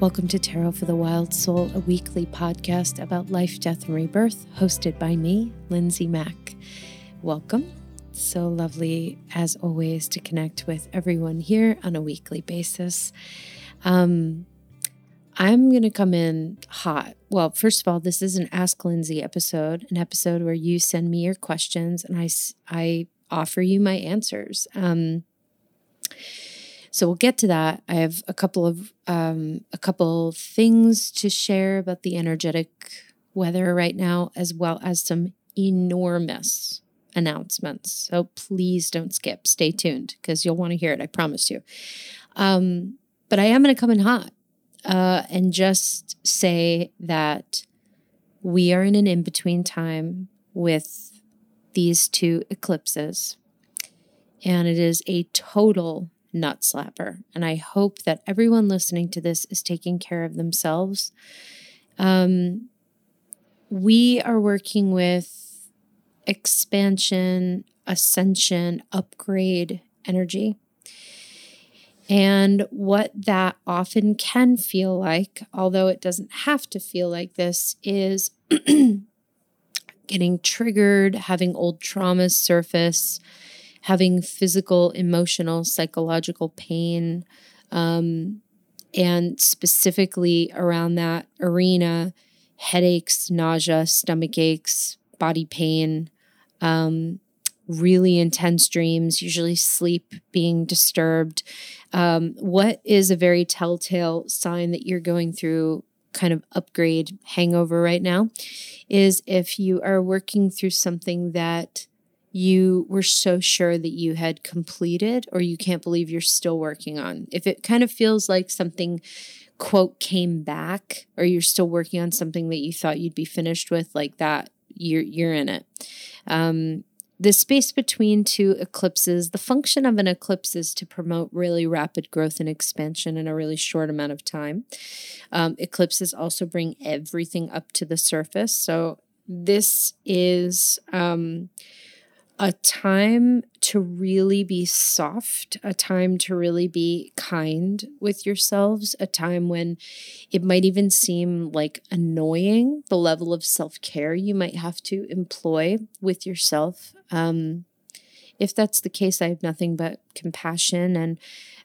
Welcome to Tarot for the Wild Soul, a weekly podcast about life, death, and rebirth, hosted by me, Lindsay Mack. Welcome. So lovely, as always, to connect with everyone here on a weekly basis. Um, I'm going to come in hot. Well, first of all, this is an Ask Lindsay episode, an episode where you send me your questions and I, I offer you my answers. Um, so we'll get to that. I have a couple of um, a couple things to share about the energetic weather right now, as well as some enormous announcements. So please don't skip. Stay tuned because you'll want to hear it. I promise you. Um, but I am going to come in hot uh, and just say that we are in an in between time with these two eclipses. And it is a total nut slapper. And I hope that everyone listening to this is taking care of themselves. Um, we are working with expansion, ascension, upgrade energy. And what that often can feel like, although it doesn't have to feel like this, is getting triggered, having old traumas surface, having physical, emotional, psychological pain. Um, and specifically around that arena, headaches, nausea, stomach aches, body pain, um, really intense dreams, usually sleep being disturbed. Um, what is a very telltale sign that you're going through kind of upgrade hangover right now is if you are working through something that you were so sure that you had completed or you can't believe you're still working on. If it kind of feels like something quote came back or you're still working on something that you thought you'd be finished with like that, you're you're in it. Um, the space between two eclipses, the function of an eclipse is to promote really rapid growth and expansion in a really short amount of time. Um, eclipses also bring everything up to the surface. So, this is um, a time to really be soft, a time to really be kind with yourselves, a time when it might even seem like annoying the level of self care you might have to employ with yourself. Um, if that's the case, I have nothing but compassion and,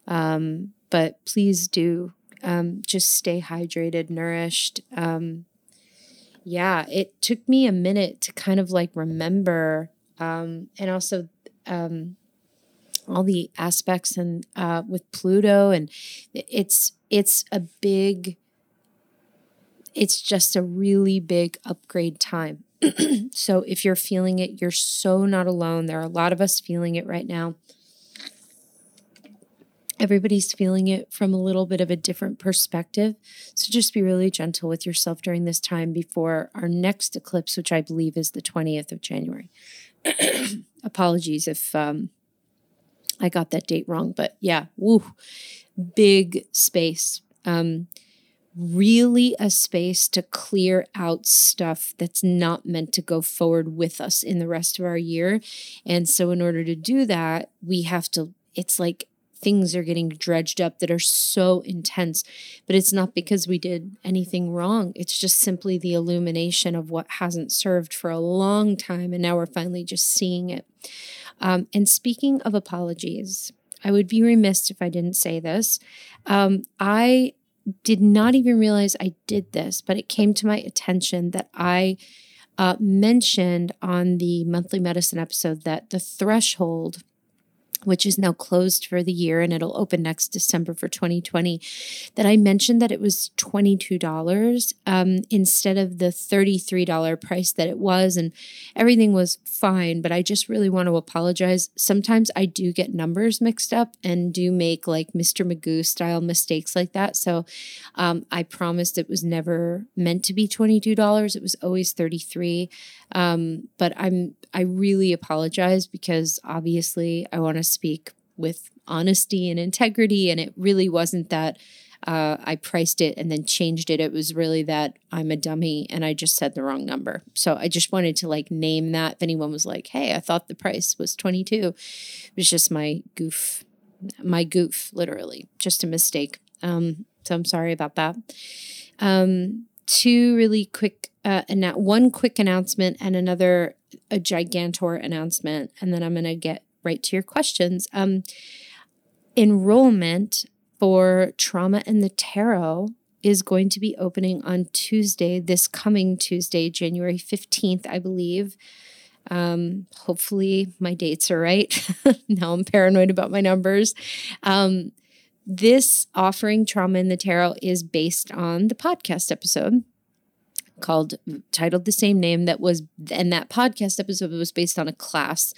um, but please do um, just stay hydrated, nourished. Um, yeah, it took me a minute to kind of like remember um, and also um, all the aspects and uh, with Pluto, and it's it's a big. It's just a really big upgrade time. so if you're feeling it, you're so not alone. There are a lot of us feeling it right now. Everybody's feeling it from a little bit of a different perspective. So just be really gentle with yourself during this time before our next eclipse, which I believe is the 20th of January. apologies if um, I got that date wrong, but yeah, woo, big space. Um, really a space to clear out stuff that's not meant to go forward with us in the rest of our year. And so, in order to do that, we have to, it's like things are getting dredged up that are so intense. But it's not because we did anything wrong. It's just simply the illumination of what hasn't served for a long time. And now we're finally just seeing it. Um, and speaking of apologies, I would be remiss if I didn't say this. Um, I did not even realize I did this, but it came to my attention that I uh, mentioned on the monthly medicine episode that the threshold which is now closed for the year and it'll open next December for 2020, that I mentioned that it was $22 um, instead of the $33 price that it was. And everything was fine, but I just really want to apologize. Sometimes I do get numbers mixed up and do make like Mr. Magoo style mistakes like that. So um, I promised it was never meant to be $22. It was always 33 um, But I'm, I really apologize because obviously I want to speak with honesty and integrity. And it really wasn't that uh, I priced it and then changed it. It was really that I'm a dummy and I just said the wrong number. So I just wanted to like name that. If anyone was like, hey, I thought the price was 22, it was just my goof, my goof, literally, just a mistake. Um, So I'm sorry about that. Um, two really quick, uh, annou- one quick announcement and another a gigantor announcement, and then I'm going to get right to your questions. Um, enrollment for Trauma and the Tarot is going to be opening on Tuesday, this coming Tuesday, January 15th, I believe. Um, hopefully, my dates are right. now I'm paranoid about my numbers. Um, this offering, Trauma in the Tarot, is based on the podcast episode called titled the same name that was and that podcast episode was based on a class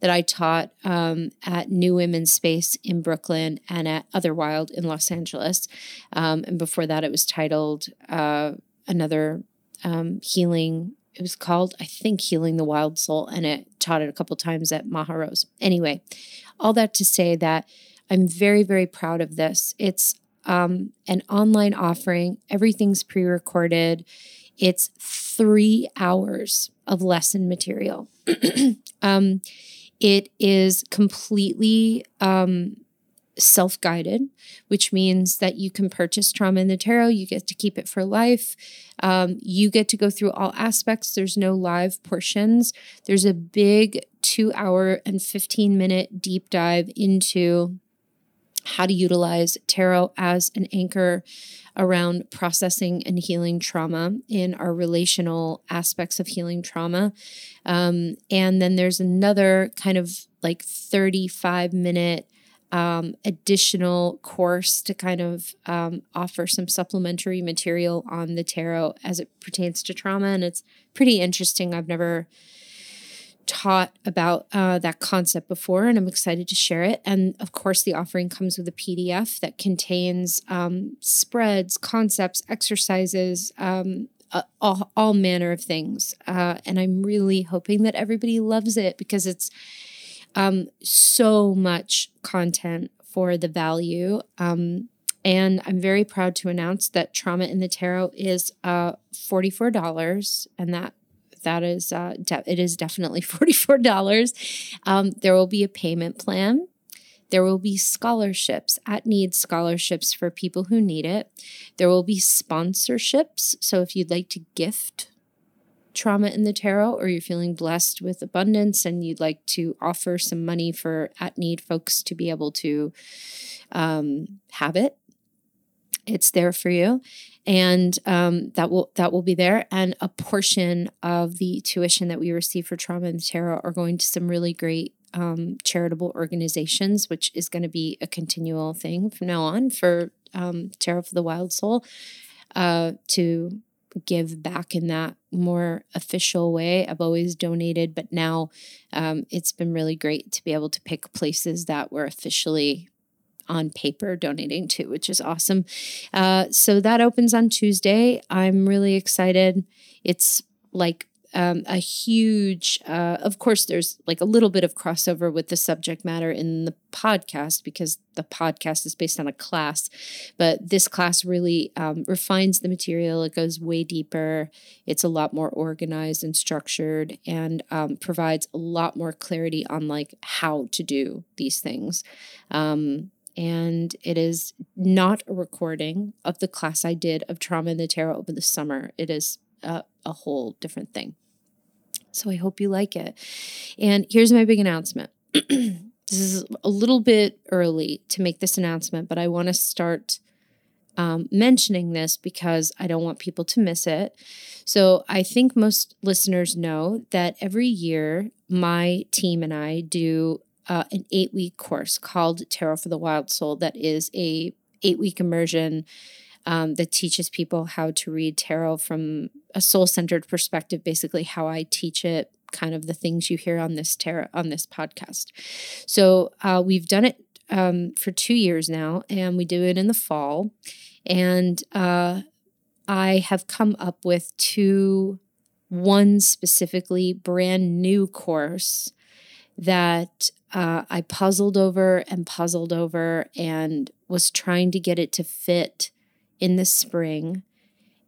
that I taught um, at New Women's Space in Brooklyn and at Otherwild in Los Angeles. Um, and before that, it was titled uh, another um, healing. It was called, I think, Healing the Wild Soul, and it taught it a couple times at Maha Rose. Anyway, all that to say that I'm very, very proud of this. It's um, an online offering. Everything's pre-recorded. It's three hours of lesson material. um, it is completely um, self guided, which means that you can purchase Trauma in the Tarot. You get to keep it for life. Um, you get to go through all aspects. There's no live portions. There's a big two hour and 15 minute deep dive into how to utilize tarot as an anchor around processing and healing trauma in our relational aspects of healing trauma. Um, and then there's another kind of like 35 minute um, additional course to kind of um, offer some supplementary material on the tarot as it pertains to trauma. And it's pretty interesting. I've never taught about uh, that concept before, and I'm excited to share it. And of course, the offering comes with a PDF that contains um, spreads, concepts, exercises, um, uh, all, all, manner of things. Uh, and I'm really hoping that everybody loves it because it's um, so much content for the value. Um, and I'm very proud to announce that Trauma in the Tarot is uh, $44, and that that is uh, de- it is definitely $44. Um, there will be a payment plan. There will be scholarships, at need scholarships for people who need it. There will be sponsorships. So if you'd like to gift trauma in the tarot or you're feeling blessed with abundance and you'd like to offer some money for at need folks to be able to um, have it, it's there for you and um, that will that will be there. And a portion of the tuition that we receive for trauma and tarot are going to some really great um, charitable organizations which is going to be a continual thing from now on for um, tarot for the wild soul uh, to give back in that more official way. I've always donated but now um, it's been really great to be able to pick places that were officially on paper donating to, which is awesome. Uh, so that opens on Tuesday. I'm really excited. It's like um, a huge, uh, of course, there's like a little bit of crossover with the subject matter in the podcast because the podcast is based on a class. But this class really um, refines the material, it goes way deeper, it's a lot more organized and structured, and um, provides a lot more clarity on like how to do these things. Um, and it is not a recording of the class I did of trauma in the tarot over the summer. It is a, a whole different thing. So I hope you like it. And here's my big announcement. this is a little bit early to make this announcement, but I want to start um, mentioning this because I don't want people to miss it. So I think most listeners know that every year my team and I do uh, an eight week course called Tarot for the Wild Soul that is a eight week immersion um, that teaches people how to read tarot from a soul centered perspective, basically how I teach it, kind of the things you hear on this tarot on this podcast. So uh, we've done it um, for two years now, and we do it in the fall. And uh, I have come up with two, one specifically brand new course that uh, I puzzled over and puzzled over and was trying to get it to fit in the spring,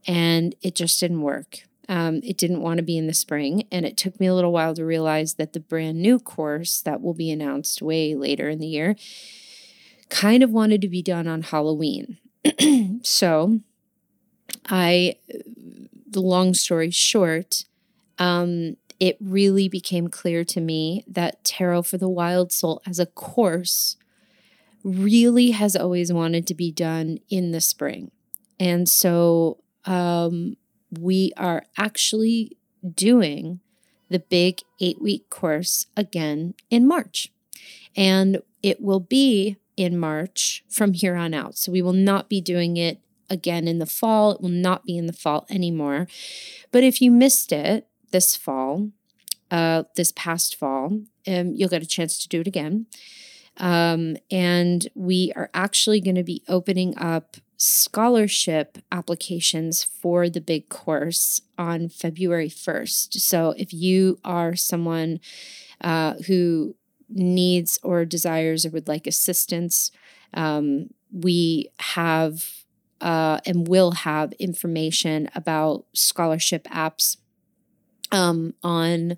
and it just didn't work. Um, it didn't want to be in the spring, and it took me a little while to realize that the brand new course that will be announced way later in the year kind of wanted to be done on Halloween. so I, the long story short, um, it really became clear to me that Tarot for the Wild Soul as a course really has always wanted to be done in the spring. And so um, we are actually doing the big eight week course again in March. And it will be in March from here on out. So we will not be doing it again in the fall. It will not be in the fall anymore. But if you missed it, this fall, uh, this past fall. Um, you'll get a chance to do it again. Um, and we are actually going to be opening up scholarship applications for the big course on February 1st. So if you are someone uh, who needs or desires or would like assistance, um, we have uh, and will have information about scholarship apps um, on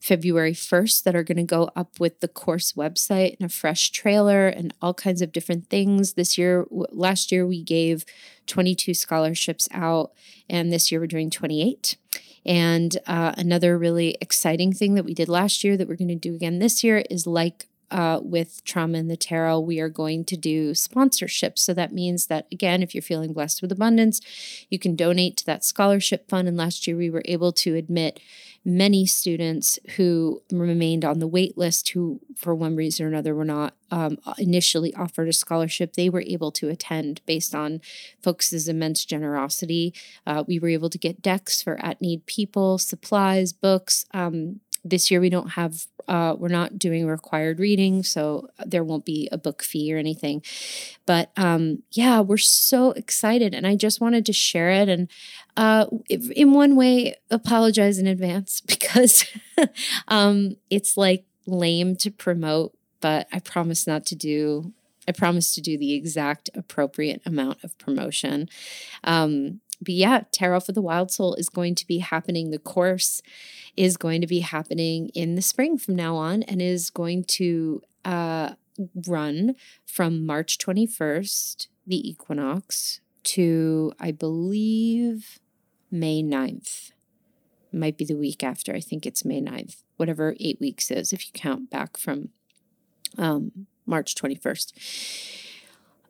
February 1st that are going to go up with the course website and a fresh trailer and all kinds of different things. This year, last year, we gave 22 scholarships out, and this year we're doing 28. And uh, another really exciting thing that we did last year that we're going to do again this year is like uh, with Trauma in the Tarot, we are going to do sponsorships. So that means that, again, if you're feeling blessed with abundance, you can donate to that scholarship fund. And last year we were able to admit many students who remained on the wait list who, for one reason or another, were not um, initially offered a scholarship. They were able to attend based on folks' immense generosity. Uh, we were able to get decks for at need people, supplies, books. Um, this year we don't have uh, we're not doing required reading so there won't be a book fee or anything. But um, yeah we're so excited and i just wanted to share it and uh, in one way apologize in advance because um, it's like lame to promote but i promise not to do i promise to do the exact appropriate amount of promotion. Um, but yeah, Tarot for the Wild Soul is going to be happening. The course is going to be happening in the spring from now on and is going to uh, run from March 21st, the equinox, to I believe May 9th. Might be the week after. I think it's May 9th, whatever eight weeks is, if you count back from um, March 21st.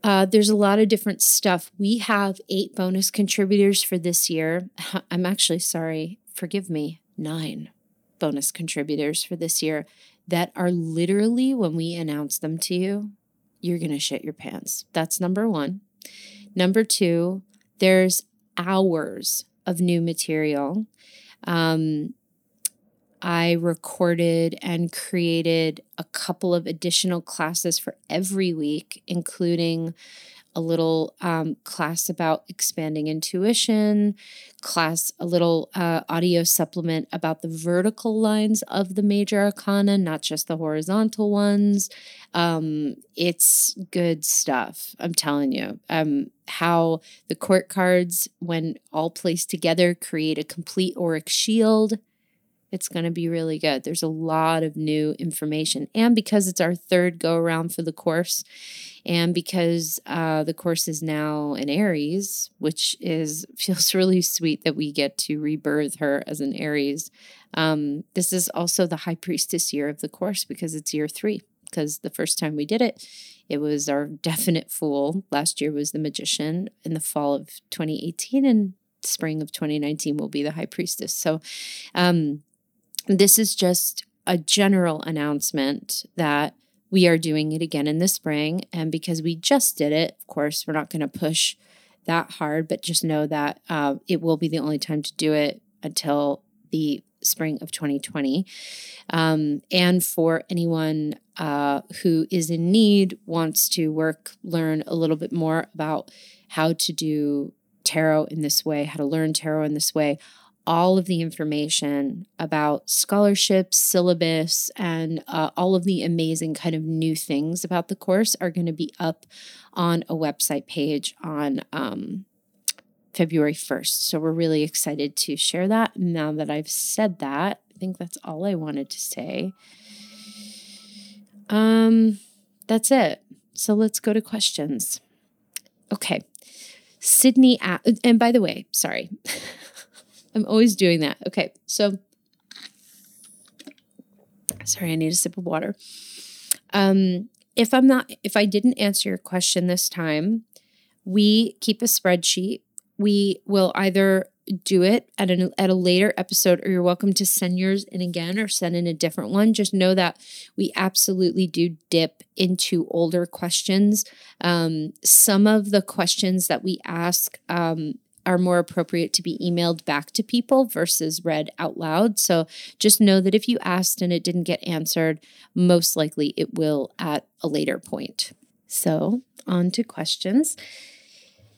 Uh, there's a lot of different stuff. We have eight bonus contributors for this year. I'm actually sorry, forgive me, nine bonus contributors for this year that are literally, when we announce them to you, you're going to shit your pants. That's number one. Number two, there's hours of new material. Um, I recorded and created a couple of additional classes for every week, including a little um, class about expanding intuition, class, a little uh, audio supplement about the vertical lines of the major arcana, not just the horizontal ones. Um, it's good stuff, I'm telling you. Um, how the court cards, when all placed together, create a complete auric shield it's going to be really good. There's a lot of new information. And because it's our third go around for the course, and because uh, the course is now in Aries, which is feels really sweet that we get to rebirth her as an Aries. Um, this is also the high priestess year of the course because it's year three. Because the first time we did it, it was our definite fool. Last year was the magician in the fall of 2018, and spring of 2019 will be the high priestess. So, um, this is just a general announcement that we are doing it again in the spring. And because we just did it, of course, we're not going to push that hard, but just know that uh, it will be the only time to do it until the spring of 2020. Um, and for anyone uh, who is in need, wants to work, learn a little bit more about how to do tarot in this way, how to learn tarot in this way, all of the information about scholarships, syllabus, and uh, all of the amazing kind of new things about the course are going to be up on a website page on um, February 1st. So we're really excited to share that. Now that I've said that, I think that's all I wanted to say. Um, that's it. So let's go to questions. Okay. Sydney, and by the way, sorry, I'm always doing that. Okay. So, sorry, I need a sip of water. Um, if I'm not, if I didn't answer your question this time, we keep a spreadsheet. We will either do it at, an, at a later episode, or you're welcome to send yours in again or send in a different one. Just know that we absolutely do dip into older questions. Um, some of the questions that we ask um, are more appropriate to be emailed back to people versus read out loud. So just know that if you asked and it didn't get answered, most likely it will at a later point. So, on to questions.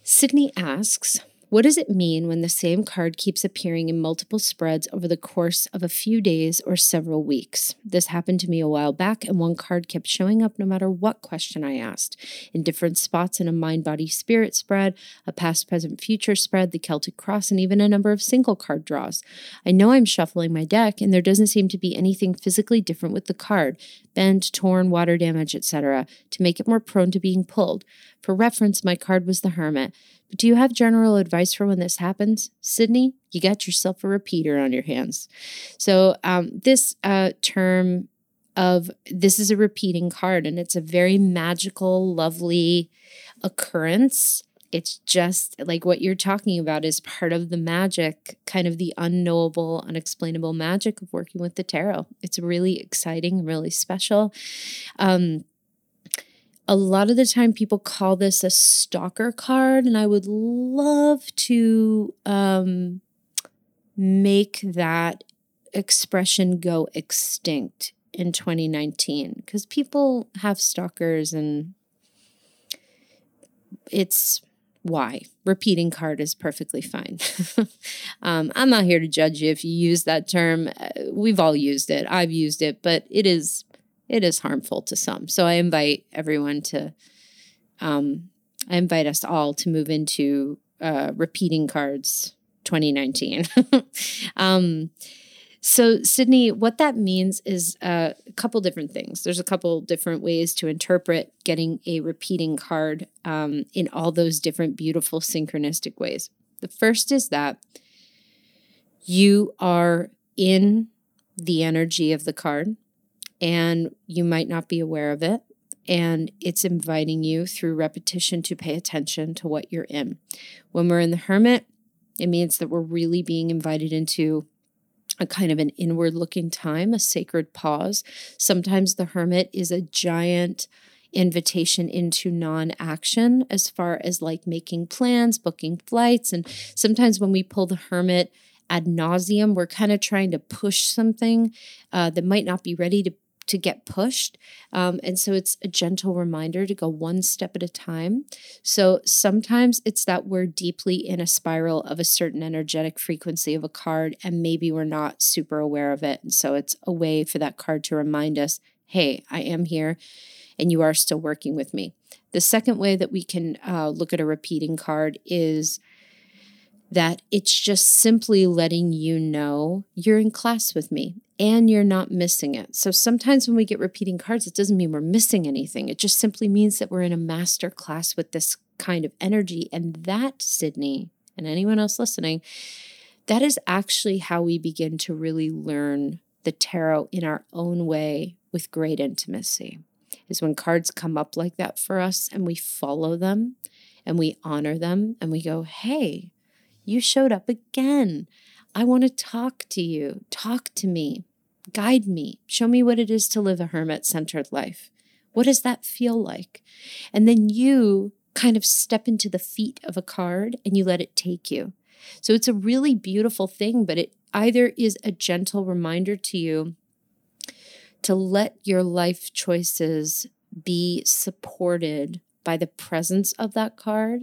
Sydney asks, what does it mean when the same card keeps appearing in multiple spreads over the course of a few days or several weeks? This happened to me a while back, and one card kept showing up no matter what question I asked. In different spots in a mind body spirit spread, a past, present, future spread, the Celtic cross, and even a number of single card draws. I know I'm shuffling my deck, and there doesn't seem to be anything physically different with the card bent, torn, water damage, etc., to make it more prone to being pulled. For reference, my card was the Hermit. But do you have general advice for when this happens? Sydney, you got yourself a repeater on your hands. So, um, this uh, term of this is a repeating card, and it's a very magical, lovely occurrence. It's just like what you're talking about is part of the magic, kind of the unknowable, unexplainable magic of working with the tarot. It's really exciting, really special. Um, a lot of the time people call this a stalker card and i would love to um, make that expression go extinct in 2019 because people have stalkers and it's why. Repeating card is perfectly fine. Um, i'm not here to judge you if you use that term. Uh, we've all used it. I've used it but it is it is harmful to some. So I invite everyone to, um, I invite us all to move into uh, repeating cards 2019. um, so, Sydney, what that means is uh, a couple different things. There's a couple different ways to interpret getting a repeating card um, in all those different beautiful synchronistic ways. The first is that you are in the energy of the card and you might not be aware of it. And it's inviting you through repetition to pay attention to what you're in. When we're in the hermit, it means that we're really being invited into a kind of an inward looking time, a sacred pause. Sometimes the hermit is a giant invitation into non action as far as like making plans, booking flights. And sometimes when we pull the hermit ad nauseum, we're kind of trying to push something uh, that might not be ready to to get pushed. Um, and so it's a gentle reminder to go one step at a time. So sometimes it's that we're deeply in a spiral of a certain energetic frequency of a card, and maybe we're not super aware of it. And so it's a way for that card to remind us hey, I am here and you are still working with me. The second way that we can uh, look at a repeating card is that it's just simply letting you know you're in class with me and you're not missing it. So sometimes when we get repeating cards, it doesn't mean we're missing anything. It just simply means that we're in a master class with this kind of energy. And that, Sydney, and anyone else listening, that is actually how we begin to really learn the tarot in our own way with great intimacy. Is when cards come up like that for us and we follow them and we honor them and we go, hey, you showed up again. I want to talk to you. Talk to me. Guide me. Show me what it is to live a hermit centered life. What does that feel like? And then you kind of step into the feet of a card and you let it take you. So it's a really beautiful thing, but it either is a gentle reminder to you to let your life choices be supported by the presence of that card,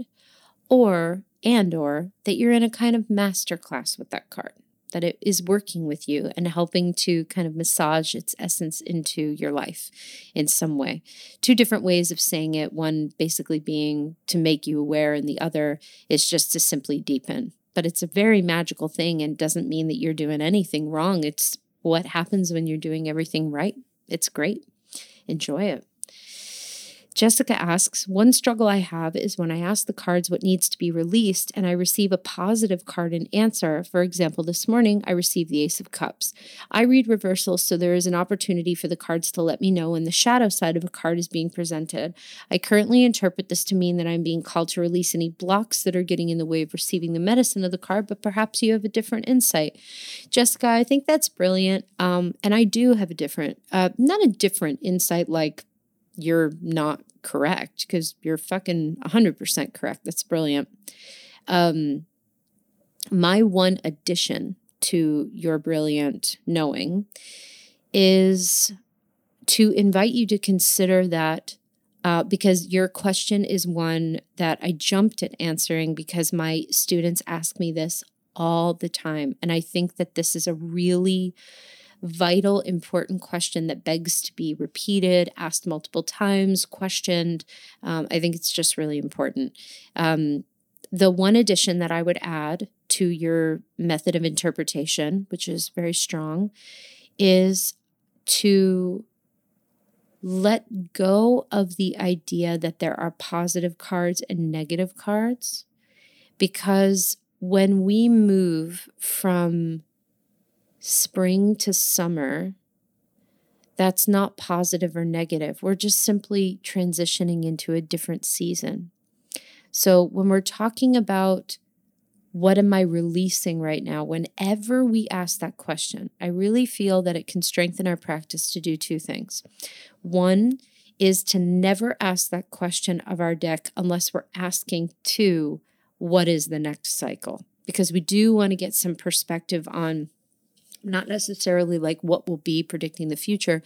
or and or that you're in a kind of master class with that card that it is working with you and helping to kind of massage its essence into your life in some way. Two different ways of saying it one basically being to make you aware, and the other is just to simply deepen. But it's a very magical thing and doesn't mean that you're doing anything wrong. It's what happens when you're doing everything right. It's great. Enjoy it. Jessica asks, one struggle I have is when I ask the cards what needs to be released and I receive a positive card in answer. For example, this morning I received the Ace of Cups. I read reversals, so there is an opportunity for the cards to let me know when the shadow side of a card is being presented. I currently interpret this to mean that I'm being called to release any blocks that are getting in the way of receiving the medicine of the card, but perhaps you have a different insight. Jessica, I think that's brilliant. Um, and I do have a different, uh, not a different insight like you're not correct because you're fucking 100% correct. That's brilliant. Um, my one addition to your brilliant knowing is to invite you to consider that uh, because your question is one that I jumped at answering because my students ask me this all the time. And I think that this is a really vital, important question that begs to be repeated, asked multiple times, questioned. Um, I think it's just really important. Um, the one addition that I would add to your method of interpretation, which is very strong, is to let go of the idea that there are positive cards and negative cards because when we move from spring to summer, that's not positive or negative. We're just simply transitioning into a different season. So when we're talking about what am I releasing right now, whenever we ask that question, I really feel that it can strengthen our practice to do two things. One is to never ask that question of our deck unless we're asking to what is the next cycle, because we do want to get some perspective on not necessarily like what will be predicting the future,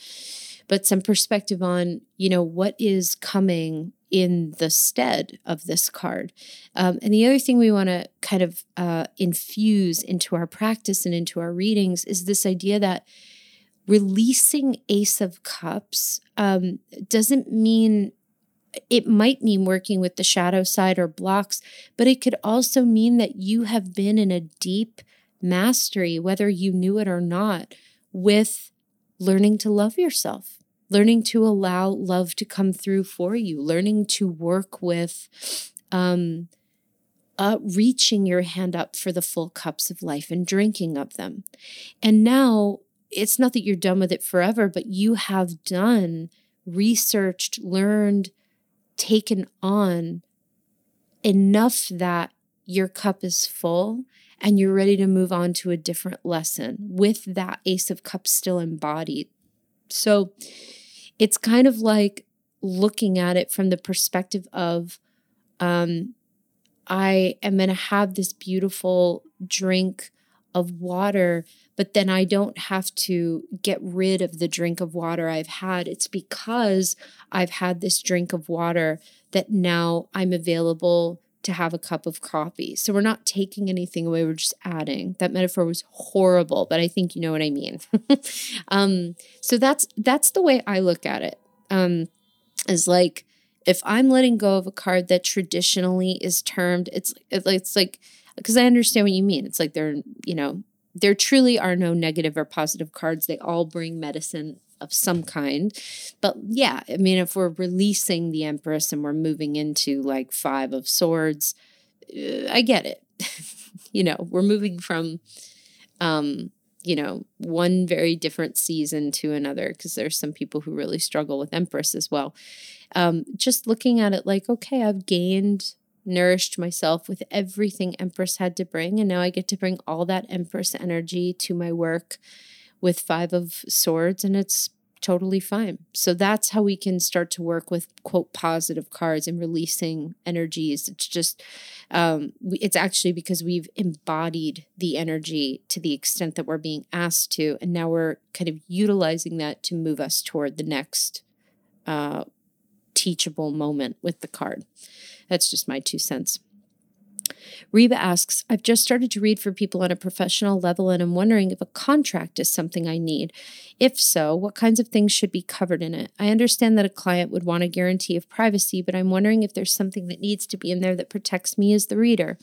but some perspective on, you know, what is coming in the stead of this card. Um, and the other thing we want to kind of uh, infuse into our practice and into our readings is this idea that releasing Ace of Cups um, doesn't mean it might mean working with the shadow side or blocks, but it could also mean that you have been in a deep mastery, whether you knew it or not, with learning to love yourself, learning to allow love to come through for you, learning to work with um, uh, reaching your hand up for the full cups of life and drinking of them. And now it's not that you're done with it forever, but you have done, researched, learned, taken on enough that your cup is full and you're ready to move on to a different lesson with that Ace of Cups still embodied. So it's kind of like looking at it from the perspective of um, I am going to have this beautiful drink of water, but then I don't have to get rid of the drink of water I've had. It's because I've had this drink of water that now I'm available to have a cup of coffee. So we're not taking anything away, we're just adding. That metaphor was horrible, but I think you know what I mean. um, so that's that's the way I look at it. Um, is like if I'm letting go of a card that traditionally is termed, it's it's like because I understand what you mean. It's like there, you know, there truly are no negative or positive cards. They all bring medicine of some kind. But yeah, I mean, if we're releasing the Empress and we're moving into like Five of Swords, uh, I get it. you know, we're moving from, um, you know, one very different season to another because there's some people who really struggle with Empress as well. Um, just looking at it like, okay, I've gained nourished myself with everything Empress had to bring. And now I get to bring all that Empress energy to my work with Five of Swords, and it's totally fine. So that's how we can start to work with quote positive cards and releasing energies. It's just, um, it's actually because we've embodied the energy to the extent that we're being asked to, and now we're kind of utilizing that to move us toward the next uh, teachable moment with the card. That's just my two cents. Reba asks, I've just started to read for people on a professional level and I'm wondering if a contract is something I need. If so, what kinds of things should be covered in it? I understand that a client would want a guarantee of privacy, but I'm wondering if there's something that needs to be in there that protects me as the reader.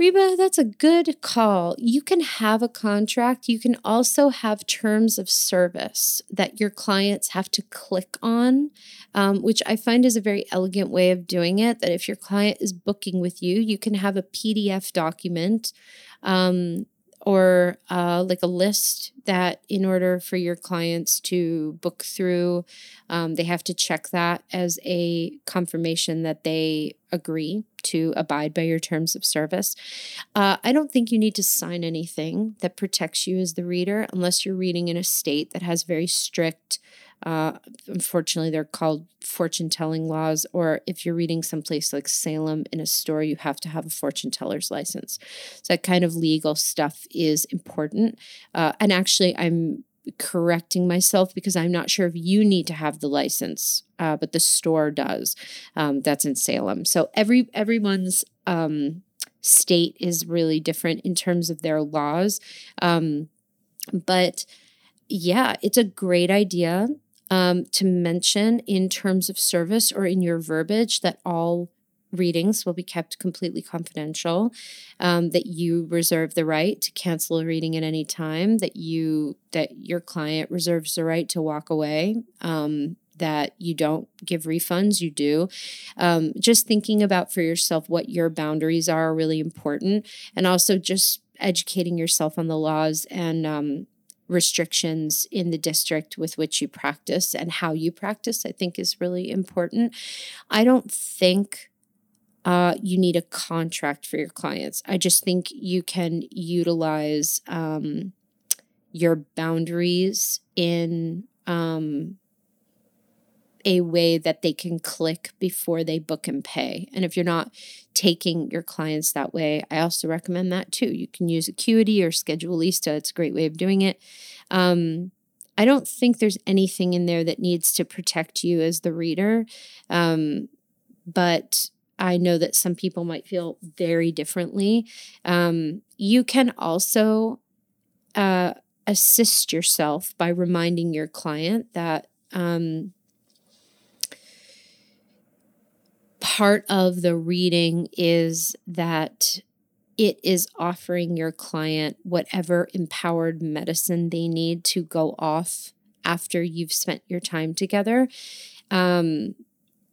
Reba, that's a good call. You can have a contract. You can also have terms of service that your clients have to click on, um, which I find is a very elegant way of doing it. That if your client is booking with you, you can have a PDF document um, or uh, like a list that in order for your clients to book through, um, they have to check that as a confirmation that they agree to abide by your terms of service. Uh, I don't think you need to sign anything that protects you as the reader unless you're reading in a state that has very strict uh, unfortunately, they're called fortune telling laws, or if you're reading someplace like Salem in a store, you have to have a fortune teller's license. So, that kind of legal stuff is important. Uh, and actually, I'm correcting myself because I'm not sure if you need to have the license, uh, but the store does. Um, that's in Salem. So, every everyone's um, state is really different in terms of their laws. Um, but yeah, it's a great idea um, to mention in terms of service or in your verbiage that all readings will be kept completely confidential um, that you reserve the right to cancel a reading at any time that you that your client reserves the right to walk away um, that you don't give refunds you do. Um, just thinking about for yourself what your boundaries are really important and also just educating yourself on the laws and um, restrictions in the district with which you practice and how you practice, I think is really important. I don't think uh, you need a contract for your clients. I just think you can utilize um, your boundaries in um, a way that they can click before they book and pay. And if you're not taking your clients that way, I also recommend that too. You can use Acuity or Schedulista. It's a great way of doing it. Um, I don't think there's anything in there that needs to protect you as the reader. Um, but I know that some people might feel very differently. Um, you can also uh, assist yourself by reminding your client that um, part of the reading is that it is offering your client whatever empowered medicine they need to go off after you've spent your time together um,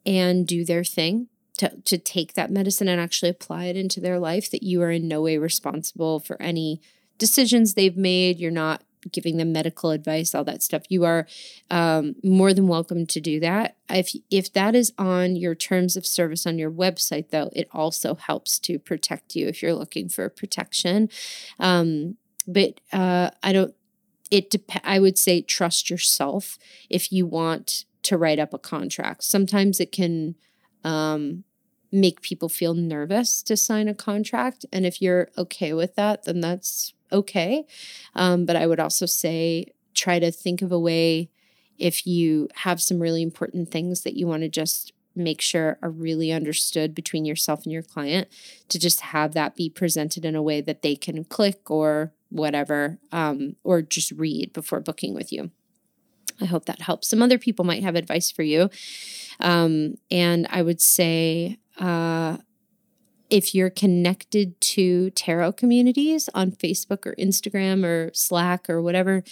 and do their thing to, to take that medicine and actually apply it into their life that you are in no way responsible for any decisions they've made. You're not giving them medical advice, all that stuff, you are um, more than welcome to do that. If if that is on your terms of service on your website, though, it also helps to protect you if you're looking for protection. Um, but uh, I don't. It dep- I would say trust yourself if you want to write up a contract. Sometimes it can um, make people feel nervous to sign a contract, and if you're okay with that, then that's okay. Um, but I would also say try to think of a way if you have some really important things that you want to just make sure are really understood between yourself and your client to just have that be presented in a way that they can click or whatever um, or just read before booking with you i hope that helps some other people might have advice for you um, and i would say uh, if you're connected to tarot communities on Facebook or Instagram or Slack or whatever,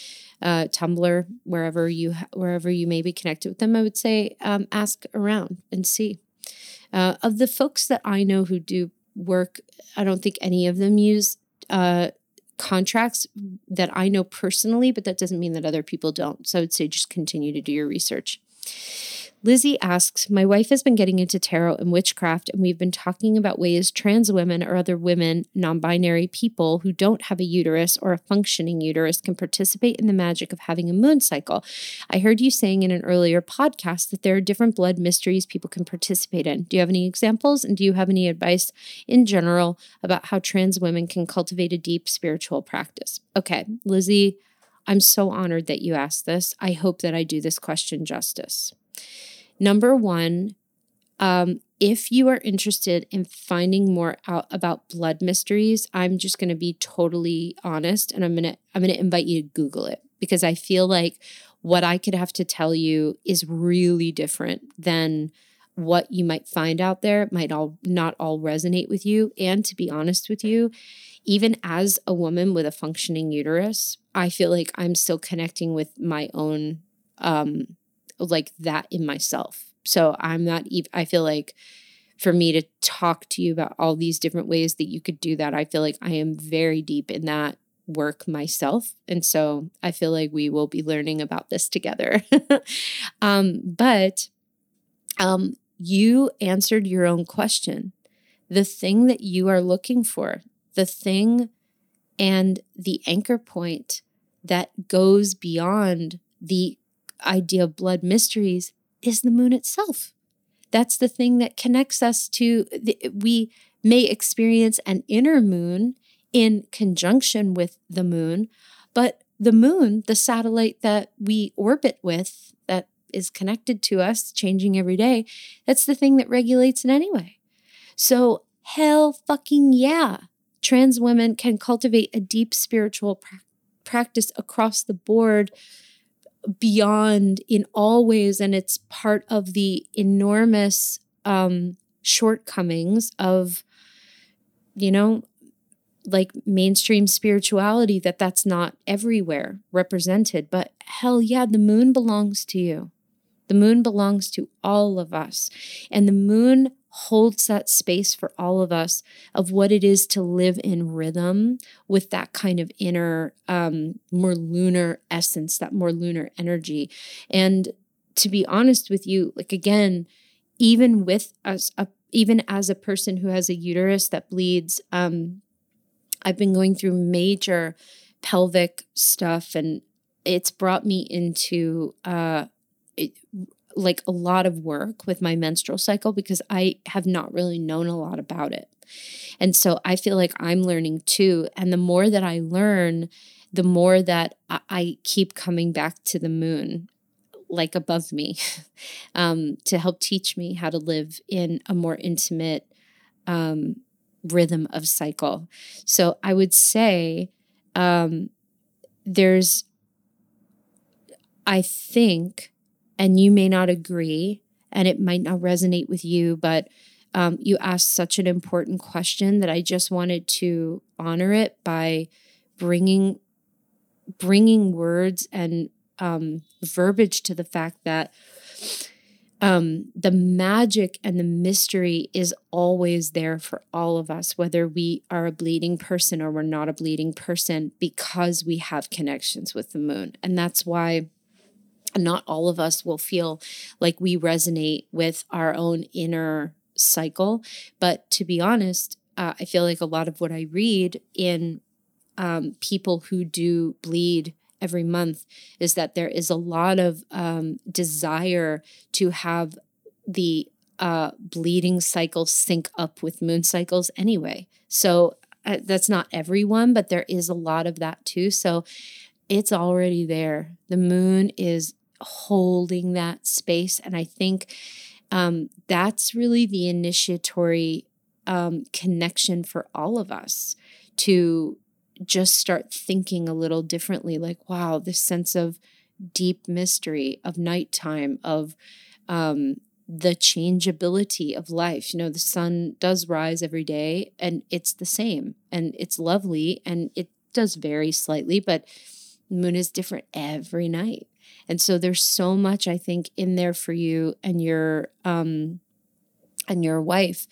uh, Tumblr, wherever you wherever you may be connected with them, I would say um, ask around and see. Uh, of the folks that I know who do work, I don't think any of them use uh, contracts that I know personally, but that doesn't mean that other people don't. So I would say just continue to do your research. Lizzie asks, My wife has been getting into tarot and witchcraft, and we've been talking about ways trans women or other women, non binary people who don't have a uterus or a functioning uterus can participate in the magic of having a moon cycle. I heard you saying in an earlier podcast that there are different blood mysteries people can participate in. Do you have any examples? And do you have any advice in general about how trans women can cultivate a deep spiritual practice? Okay, Lizzie, I'm so honored that you asked this. I hope that I do this question justice. Number one, um, if you are interested in finding more out about blood mysteries, I'm just going to be totally honest and I'm to I'm to invite you to google it because I feel like what I could have to tell you is really different than what you might find out there might all not all resonate with you. And to be honest with you, even as a woman with a functioning uterus, I feel like I'm still connecting with my own um like that in myself. So I'm not even I feel like for me to talk to you about all these different ways that you could do that, I feel like I am very deep in that work myself. And so I feel like we will be learning about this together. um, but um, you answered your own question. The thing that you are looking for, the thing and the anchor point that goes beyond the idea of blood mysteries is the moon itself. That's the thing that connects us to, the, we may experience an inner moon in conjunction with the moon, but the moon, the satellite that we orbit with, that is connected to us, changing every day, that's the thing that regulates it anyway. So, hell fucking yeah, trans women can cultivate a deep spiritual pra- practice across the board beyond in all ways and it's part of the enormous um shortcomings of you know like mainstream spirituality that that's not everywhere represented. But hell yeah the moon belongs to you. The moon belongs to all of us. And the moon holds that space for all of us of what it is to live in rhythm with that kind of inner um, more lunar essence that more lunar energy. And to be honest with you like again even with us a, even as a person who has a uterus that bleeds um, I've been going through major pelvic stuff and it's brought me into uh, like a lot of work with my menstrual cycle because I have not really known a lot about it. And so I feel like I'm learning too. And the more that I learn, the more that I keep coming back to the moon, like above me, um, to help teach me how to live in a more intimate um, rhythm of cycle. So I would say um, there's, I think, and you may not agree, and it might not resonate with you, but um, you asked such an important question that I just wanted to honor it by bringing bringing words and um, verbiage to the fact that um, the magic and the mystery is always there for all of us, whether we are a bleeding person or we're not a bleeding person, because we have connections with the moon. And that's why not all of us will feel like we resonate with our own inner cycle. But to be honest, uh, I feel like a lot of what I read in um, people who do bleed every month is that there is a lot of um, desire to have the uh, bleeding cycle sync up with moon cycles anyway. So uh, that's not everyone, but there is a lot of that too. So it's already there. The moon is holding that space. And I think um, that's really the initiatory um, connection for all of us to just start thinking a little differently like, wow, this sense of deep mystery, of nighttime, of um, the changeability of life. You know, the sun does rise every day and it's the same and it's lovely and it does vary slightly, but moon is different every night. And so there's so much I think in there for you and your um and your wife,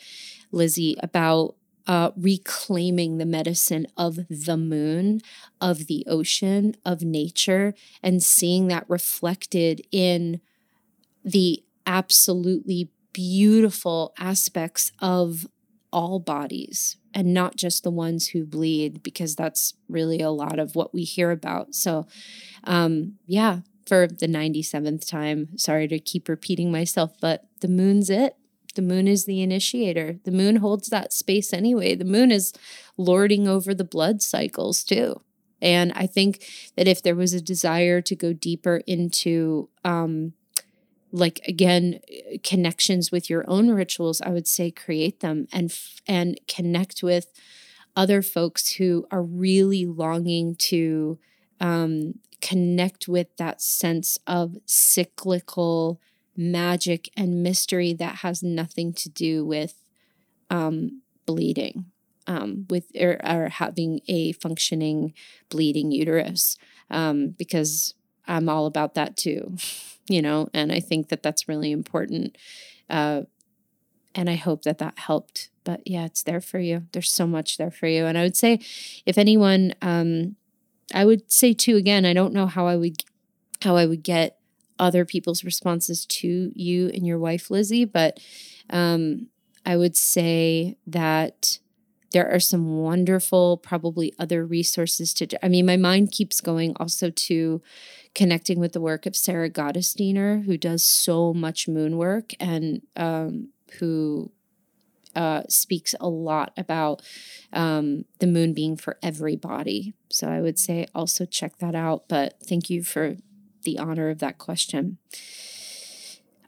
Lizzie, about uh, reclaiming the medicine of the moon, of the ocean, of nature, and seeing that reflected in the absolutely beautiful aspects of all bodies and not just the ones who bleed, because that's really a lot of what we hear about. So, um, yeah, for the 97th time, sorry to keep repeating myself, but the moon's it. The moon is the initiator. The moon holds that space anyway. The moon is lording over the blood cycles too. And I think that if there was a desire to go deeper into, um, like again, connections with your own rituals, I would say create them and and connect with other folks who are really longing to um, connect with that sense of cyclical magic and mystery that has nothing to do with um, bleeding, um, with or, or, having a functioning bleeding uterus, um, because I'm all about that too, you know, and I think that that's really important. Uh, and I hope that that helped. But yeah, it's there for you. There's so much there for you. And I would say, if anyone, um, I would say too. Again, I don't know how I would how I would get other people's responses to you and your wife, Lizzie, but um, I would say that there are some wonderful, probably other resources to. I mean, my mind keeps going also to connecting with the work of Sarah Gottesdiener, who does so much moon work and um, who uh, speaks a lot about um, the moon being for everybody. So I would say also check that out. But thank you for the honor of that question.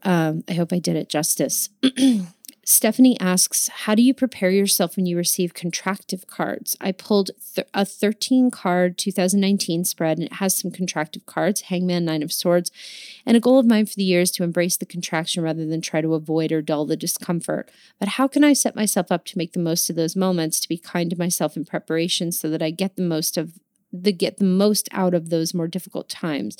Um, I hope I did it justice. Stephanie asks, How do you prepare yourself when you receive contractive cards? I pulled th- a 13 card 2019 spread, and it has some contractive cards Hangman, Nine of Swords, and a goal of mine for the year is to embrace the contraction rather than try to avoid or dull the discomfort. But how can I set myself up to make the most of those moments, to be kind to myself in preparation so that I get the most of the get the most out of those more difficult times.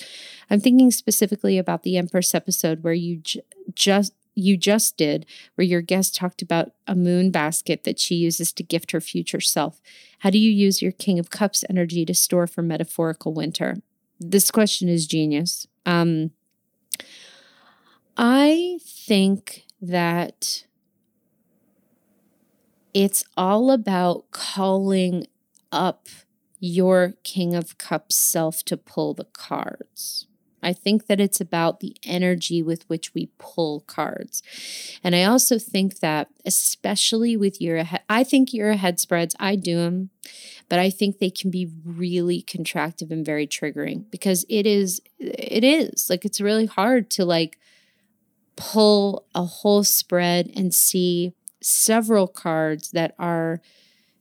I'm thinking specifically about the Empress episode where you j- just you just did, where your guest talked about a moon basket that she uses to gift her future self. How do you use your King of Cups energy to store for metaphorical winter? This question is genius. Um, I think that it's all about calling up your King of Cups self to pull the cards. I think that it's about the energy with which we pull cards. And I also think that, especially with ahead, I think year ahead spreads, I do them, but I think they can be really contractive and very triggering because it is, it is like it's really hard to like pull a whole spread and see several cards that are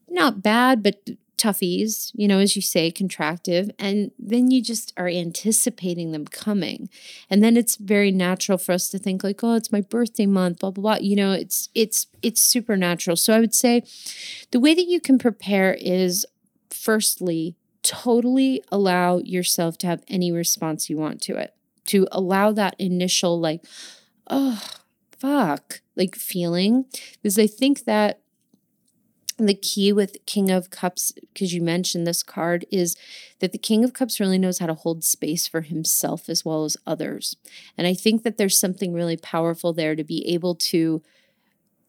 not bad, but toughies, you know, as you say, contractive, and then you just are anticipating them coming. And then it's very natural for us to think like, oh, it's my birthday month, blah, blah, blah. You know, it's it's it's supernatural. So I would say the way that you can prepare is firstly, totally allow yourself to have any response you want to it. To allow that initial like, oh, fuck, like feeling. Because I think that the key with King of Cups, because you mentioned this card, is that the King of Cups really knows how to hold space for himself as well as others. And I think that there's something really powerful there to be able to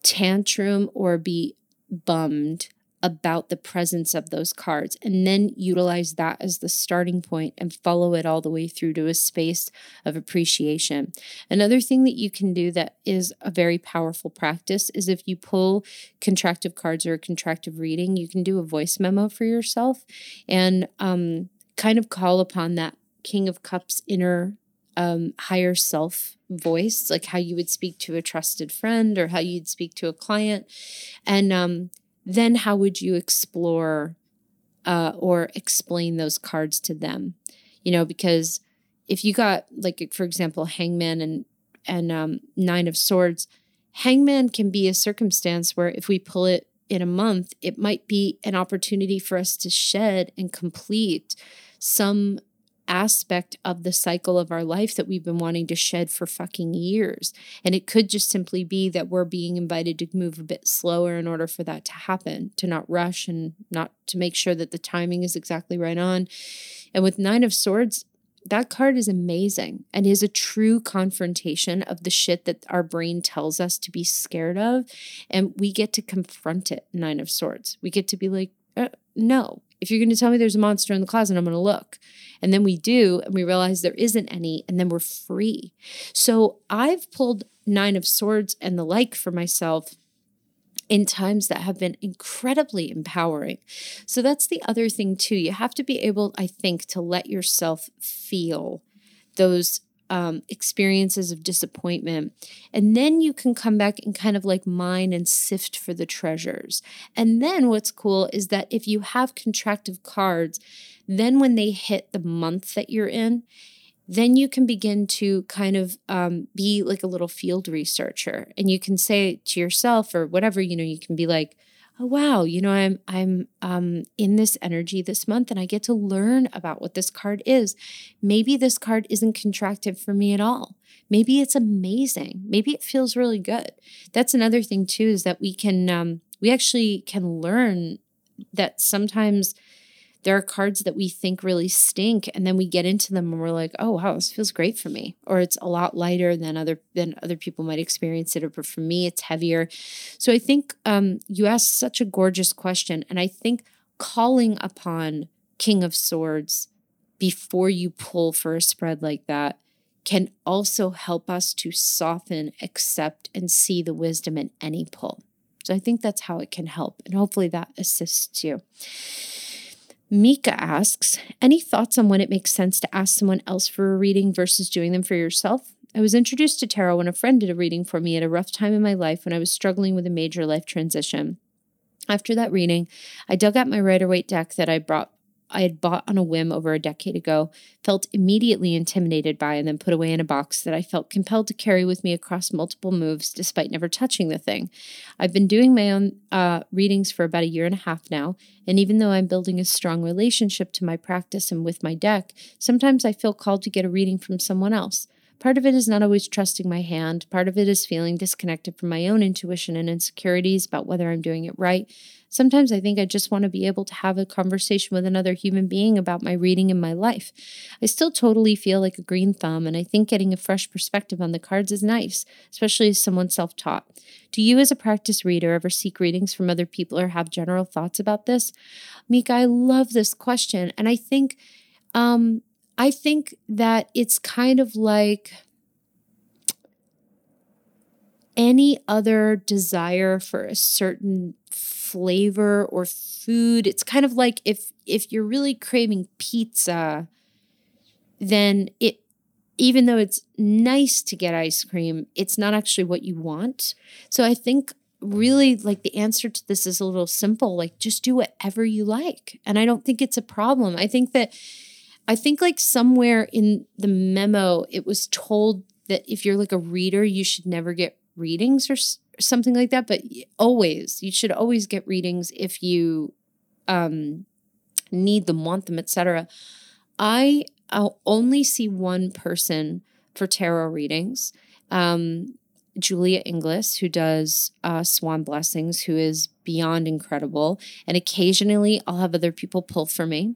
tantrum or be bummed about the presence of those cards and then utilize that as the starting point and follow it all the way through to a space of appreciation. Another thing that you can do that is a very powerful practice is if you pull contractive cards or a contractive reading, you can do a voice memo for yourself and um, kind of call upon that King of Cups inner um, higher self voice, like how you would speak to a trusted friend or how you'd speak to a client. And um, then how would you explore uh, or explain those cards to them? You know, because if you got like, for example, Hangman and and um, Nine of Swords, Hangman can be a circumstance where if we pull it in a month, it might be an opportunity for us to shed and complete some aspect of the cycle of our life that we've been wanting to shed for fucking years. And it could just simply be that we're being invited to move a bit slower in order for that to happen, to not rush and not to make sure that the timing is exactly right on. And with Nine of Swords, that card is amazing and is a true confrontation of the shit that our brain tells us to be scared of. And we get to confront it, Nine of Swords. We get to be like, uh, no, if you're going to tell me there's a monster in the closet, I'm going to look. And then we do, and we realize there isn't any, and then we're free. So I've pulled Nine of Swords and the like for myself in times that have been incredibly empowering. So that's the other thing, too. You have to be able, I think, to let yourself feel those um, experiences of disappointment. And then you can come back and kind of like mine and sift for the treasures. And then what's cool is that if you have contractive cards, then when they hit the month that you're in, then you can begin to kind of um, be like a little field researcher and you can say to yourself or whatever you know you can be like oh wow. You know i'm i'm um, in this energy this month and i get to learn about what this card is. Maybe this card isn't contracted for me at all. Maybe it's amazing. Maybe it feels really good. That's another thing too is that we can um, we actually can learn that sometimes there are cards that we think really stink and then we get into them and we're like oh wow this feels great for me. Or it's a lot lighter than other than other people might experience it or for me it's heavier. So i think um, you asked such a gorgeous question and i think calling upon king of swords before you pull for a spread like that can also help us to soften accept and see the wisdom in any pull. So i think that's how it can help and hopefully that assists you Mika asks, any thoughts on when it makes sense to ask someone else for a reading versus doing them for yourself? I was introduced to tarot when a friend did a reading for me at a rough time in my life when I was struggling with a major life transition. After that reading, I dug out my Rider Waite deck that I brought I had bought on a whim over a decade ago, felt immediately intimidated by, and then put away in a box that I felt compelled to carry with me across multiple moves despite never touching the thing. I've been doing my own uh, readings for about a year and a half now, and even though I'm building a strong relationship to my practice and with my deck, sometimes I feel called to get a reading from someone else. Part of it is not always trusting my hand. Part of it is feeling disconnected from my own intuition and insecurities about whether I'm doing it right. Sometimes I think I just want to be able to have a conversation with another human being about my reading and my life. I still totally feel like a green thumb, and I think getting a fresh perspective on the cards is nice, especially as someone self taught. Do you, as a practice reader, ever seek readings from other people or have general thoughts about this? Mika, I love this question. And I think um, I think that it's kind of like any other desire for a certain flavor or food. It's kind of like if if you're really craving pizza, then it even though it's nice to get ice cream, it's not actually what you want. So I think really like the answer to this is a little simple like just do whatever you like and i don't think it's a problem i think that I think like somewhere in the memo, it was told that if you're like a reader, you should never get readings or, something like that. But always, you should always get readings if you um, need them, want them, etc. I I'll only see one person for tarot readings. Um, Julia Inglis, who does uh, Swan Blessings, who is beyond incredible. And occasionally I'll have other people pull for me.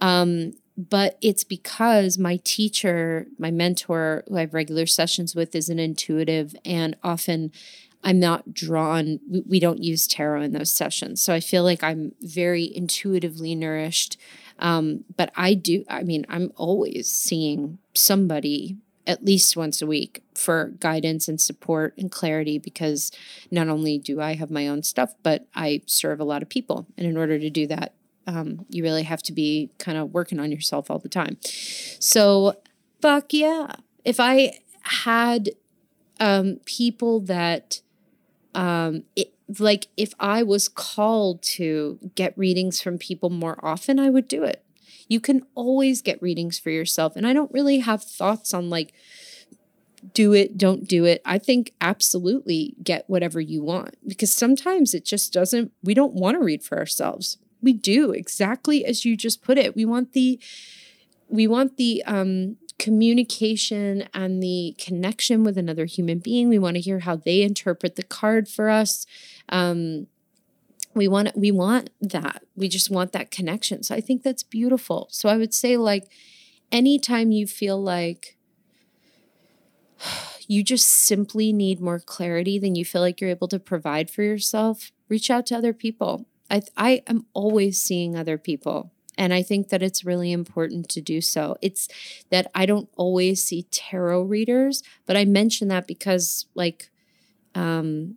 Um, but it's because my teacher, my mentor, who I have regular sessions with, is an intuitive, and often I'm not drawn. We, don't use tarot in those sessions, so I feel like I'm very intuitively nourished. Um, but I do. I mean, I'm always seeing somebody at least once a week for guidance and support and clarity because not only do I have my own stuff, but I serve a lot of people. And in order to do that, um, you really have to be kind of working on yourself all the time. So, fuck yeah. If I had um, people that, um, it, like, if I was called to get readings from people more often, I would do it. You can always get readings for yourself. And I don't really have thoughts on like, do it, don't do it. I think absolutely get whatever you want because sometimes it just doesn't, we don't want to read for ourselves we do exactly as you just put it. We want the we want the um, communication and the connection with another human being. We want to hear how they interpret the card for us. Um, we want we want that. We just want that connection. So I think that's beautiful. So I would say like anytime you feel like you just simply need more clarity than you feel like you're able to provide for yourself, reach out to other people. I, I am always seeing other people. And I think that it's really important to do so. It's that I don't always see tarot readers, but I mention that because, like, um,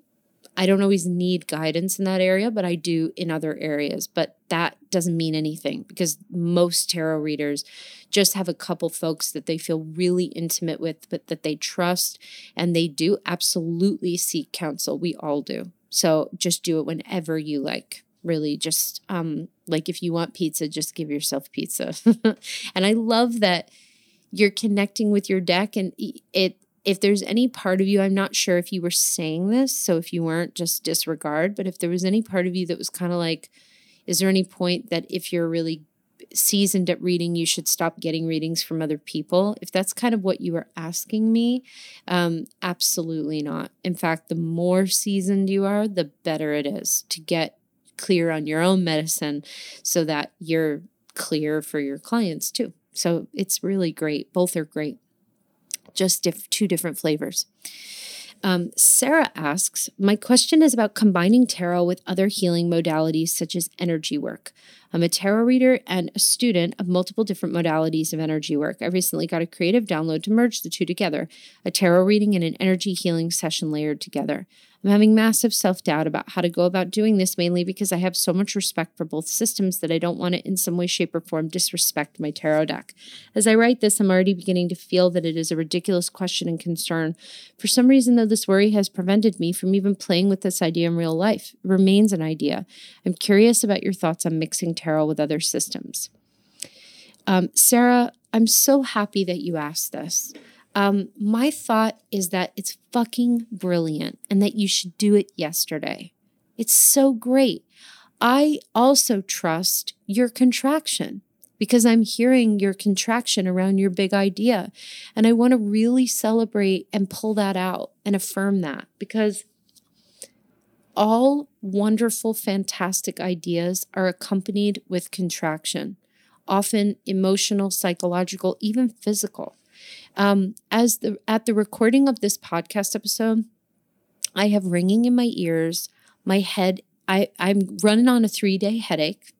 I don't always need guidance in that area, but I do in other areas. But that doesn't mean anything because most tarot readers just have a couple folks that they feel really intimate with, but that they trust, and they do absolutely seek counsel. We all do. So just do it whenever you like really just um like if you want pizza just give yourself pizza and i love that you're connecting with your deck and it if there's any part of you, I'm not sure if you were saying this, so if you weren't, just disregard. But if there was any part of you that was kind of like, is there any point that if you're really seasoned at reading, you should stop getting readings from other people? If that's kind of what you were asking me, um, absolutely not. In fact, the more seasoned you are, the better it is to get clear on your own medicine so that you're clear for your clients too. So it's really great. Both are great, just diff- two different flavors. Um, Sarah asks, My question is about combining tarot with other healing modalities such as energy work. I'm a tarot reader and a student of multiple different modalities of energy work. I recently got a creative download to merge the two together a tarot reading and an energy healing session layered together. I'm having massive self doubt about how to go about doing this, mainly because I have so much respect for both systems that I don't want to, in some way, shape, or form, disrespect my tarot deck. As I write this, I'm already beginning to feel that it is a ridiculous question and concern. For some reason, though, this worry has prevented me from even playing with this idea in real life. It remains an idea. I'm curious about your thoughts on mixing with other systems. Um, Sarah, I'm so happy that you asked this. Um, my thought is that it's fucking brilliant and that you should do it yesterday. It's so great. I also trust your contraction because I'm hearing your contraction around your big idea. And I want to really celebrate and pull that out and affirm that because all wonderful, fantastic ideas are accompanied with contraction, often emotional, psychological, even physical. Um, as the at the recording of this podcast episode, I have ringing in my ears. My head, I I'm running on a three day headache,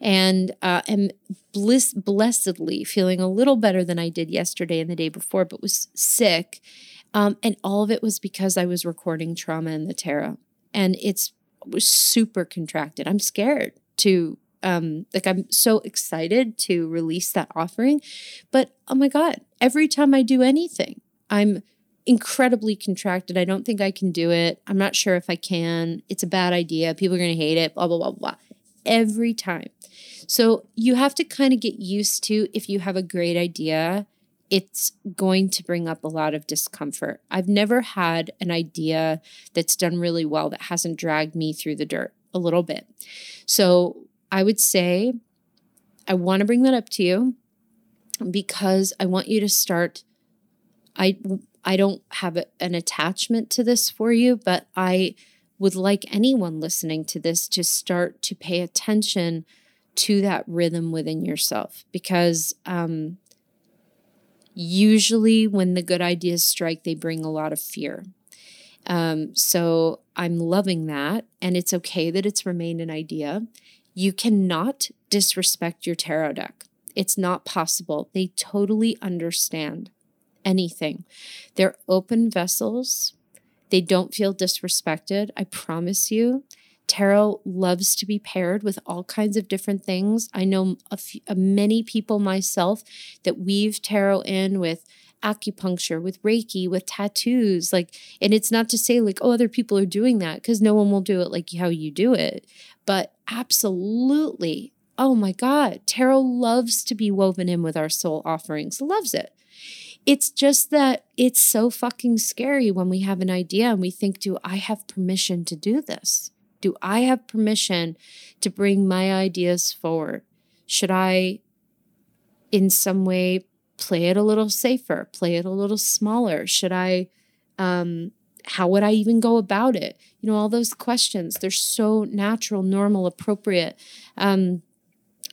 and uh, am bliss blessedly feeling a little better than I did yesterday and the day before, but was sick. Um, and all of it was because I was recording trauma in the tarot, and it's super contracted. I'm scared to um like I'm so excited to release that offering. But oh my God, every time I do anything, I'm incredibly contracted. I don't think I can do it. I'm not sure if I can. It's a bad idea. People are going to hate it, blah, blah, blah, blah. Every time. So you have to kind of get used to if you have a great idea, it's going to bring up a lot of discomfort. I've never had an idea that's done really well that hasn't dragged me through the dirt a little bit. So I would say I want to bring that up to you because I want you to start I I don't have a, an attachment to this for you, but I would like anyone listening to this to start to pay attention to that rhythm within yourself because um, usually when the good ideas strike, they bring a lot of fear. Um, so I'm loving that, and it's okay that it's remained an idea. You cannot disrespect your tarot deck. It's not possible. They totally understand anything. They're open vessels. They don't feel disrespected. I promise you. Tarot loves to be paired with all kinds of different things. I know a few, a many people myself that weave tarot in with acupuncture, with Reiki, with tattoos. Like, and it's not to say like, oh, other people are doing that because no one will do it like how you do it. But absolutely, oh my God, tarot loves to be woven in with our soul offerings, loves it. It's just that it's so fucking scary when we have an idea and we think, do I have permission to do this? Do I have permission to bring my ideas forward? Should I, in some way, play it a little safer, play it a little smaller? Should I, um, how would I even go about it? You know, all those questions, they're so natural, normal, appropriate. Um,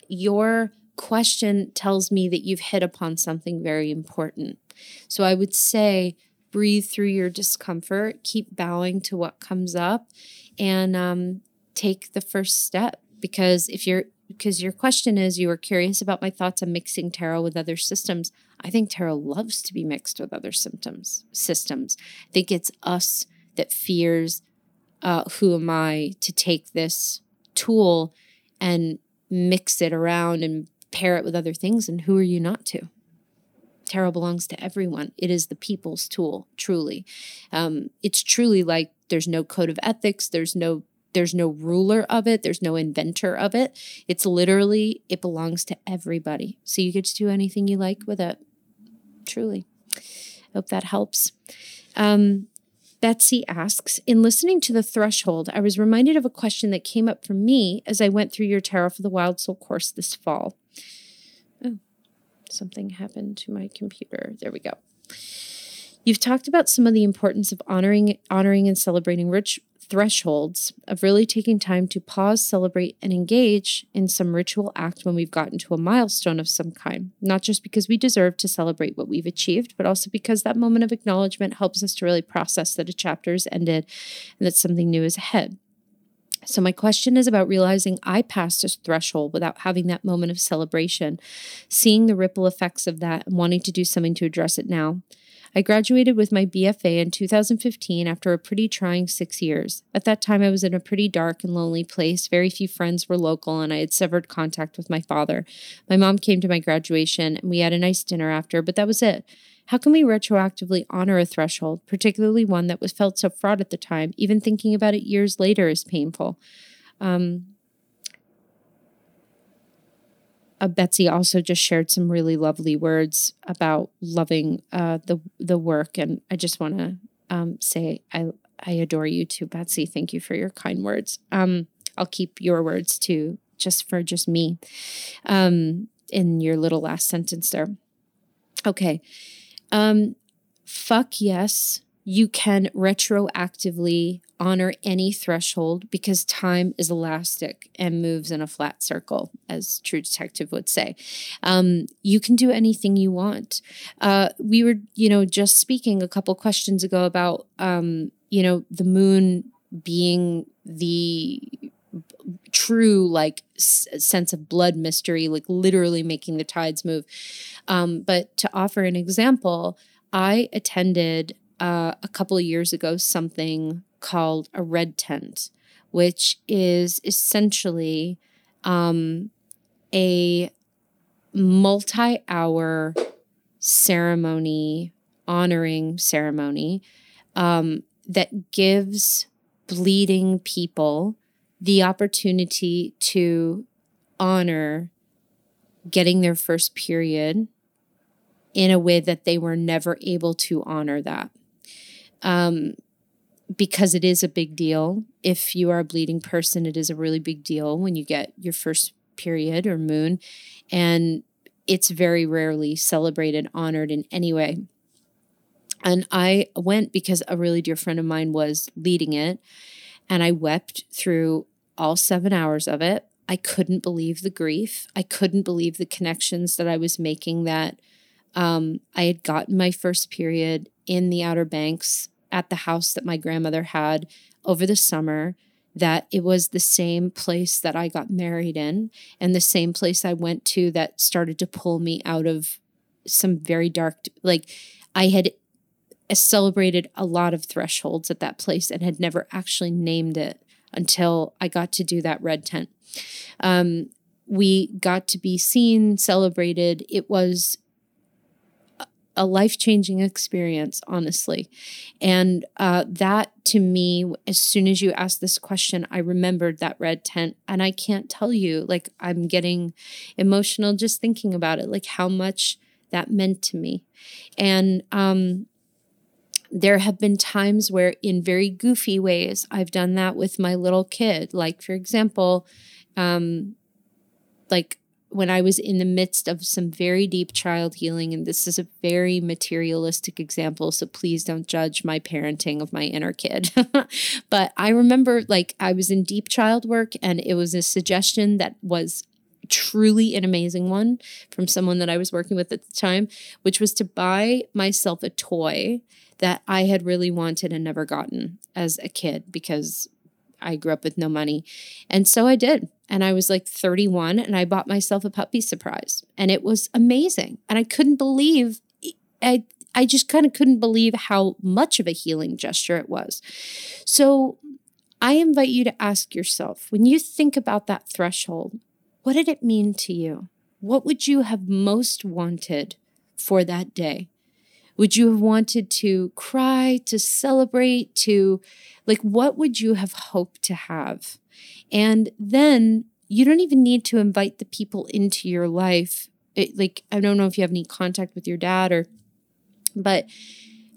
your question tells me that you've hit upon something very important. So I would say, breathe through your discomfort, keep bowing to what comes up, and um, take the first step. Because if you're because your question is you were curious about my thoughts on mixing tarot with other systems. I think tarot loves to be mixed with other symptoms systems. I think it's us that fears uh, who am I to take this tool and mix it around and pair it with other things, and who are you not to? Tarot belongs to everyone. It is the people's tool, truly. Um, it's truly like there's no code of ethics, there's no there's no ruler of it, there's no inventor of it. It's literally, it belongs to everybody. So you get to do anything you like with it. truly. Hope that helps. Um, Betsy asks In listening to The Threshold, I was reminded of a question that came up for me as I went through your Tarot for the Wild Soul course this fall. Something happened to my computer. There we go. You've talked about some of the importance of honoring honoring and celebrating rich thresholds of really taking time to pause, celebrate, and engage in some ritual act when we've gotten to a milestone of some kind, not just because we deserve to celebrate what we've achieved, but also because that moment of acknowledgement helps us to really process that a chapter is ended and that something new is ahead. So, my question is about realizing I passed a threshold without having that moment of celebration, seeing the ripple effects of that, and wanting to do something to address it now. I graduated with my BFA in 2015 after a pretty trying six years. At that time, I was in a pretty dark and lonely place. Very few friends were local, and I had severed contact with my father. My mom came to my graduation, and we had a nice dinner after, but that was it. How can we retroactively honor a threshold, particularly one that was felt so fraught at the time? Even thinking about it years later is painful. Um, uh, Betsy also just shared some really lovely words about loving uh, the the work, and I just want to um, say I I adore you too, Betsy. Thank you for your kind words. Um, I'll keep your words too, just for just me, um, in your little last sentence there. Okay, um, fuck yes, you can retroactively honor any threshold because time is elastic and moves in a flat circle, as True Detective would say. Um, you can do anything you want. Uh, we were, you know, just speaking a couple questions ago about, um, you know, the moon being the true like s- sense of blood mystery like literally making the tides move. Um, but to offer an example i attended uh, a couple of years ago something called a red tent, which is essentially um, a multi hour ceremony, honoring ceremony um, that gives bleeding people the opportunity to honor getting their first period in a way that they were never able to honor that um, because it is a big deal. If you are a bleeding person, it is a really big deal when you get your first period or moon. And it's very rarely celebrated, honored in any way. And I went because a really dear friend of mine was leading it. And I wept through all seven hours of it. I couldn't believe the grief. I couldn't believe the connections that I was making that um, I had gotten my first period in the Outer Banks at the house that my grandmother had over the summer that it was the same place that I got married in and the same place I went to that started to pull me out of some very dark like I had celebrated a lot of thresholds at that place and had never actually named it until I got to do that red tent. Um, we got to be seen, celebrated. It was a life changing experience, honestly. And uh, that to me, as soon as you asked this question, I remembered that red tent. And I can't tell you, like, I'm getting emotional just thinking about it, like how much that meant to me. And um, there have been times where, in very goofy ways, I've done that with my little kid. Like, for example, um, like when I was in the midst of some very deep child healing, and this is a very materialistic example, so please don't judge my parenting of my inner kid. but I remember like I was in deep child work, and it was a suggestion that was truly an amazing one from someone that I was working with at the time, which was to buy myself a toy that I had really wanted and never gotten as a kid because I grew up with no money. And so I did. And I was like 31 and I bought myself a puppy surprise. And it was amazing. And I couldn't believe I I just kind of couldn't believe how much of a healing gesture it was. So I invite you to ask yourself when you think about that threshold, what did it mean to you? What would you have most wanted for that day? Would you have wanted to cry, to celebrate, to like what would you have hoped to have? And then you don't even need to invite the people into your life. It, like, I don't know if you have any contact with your dad or But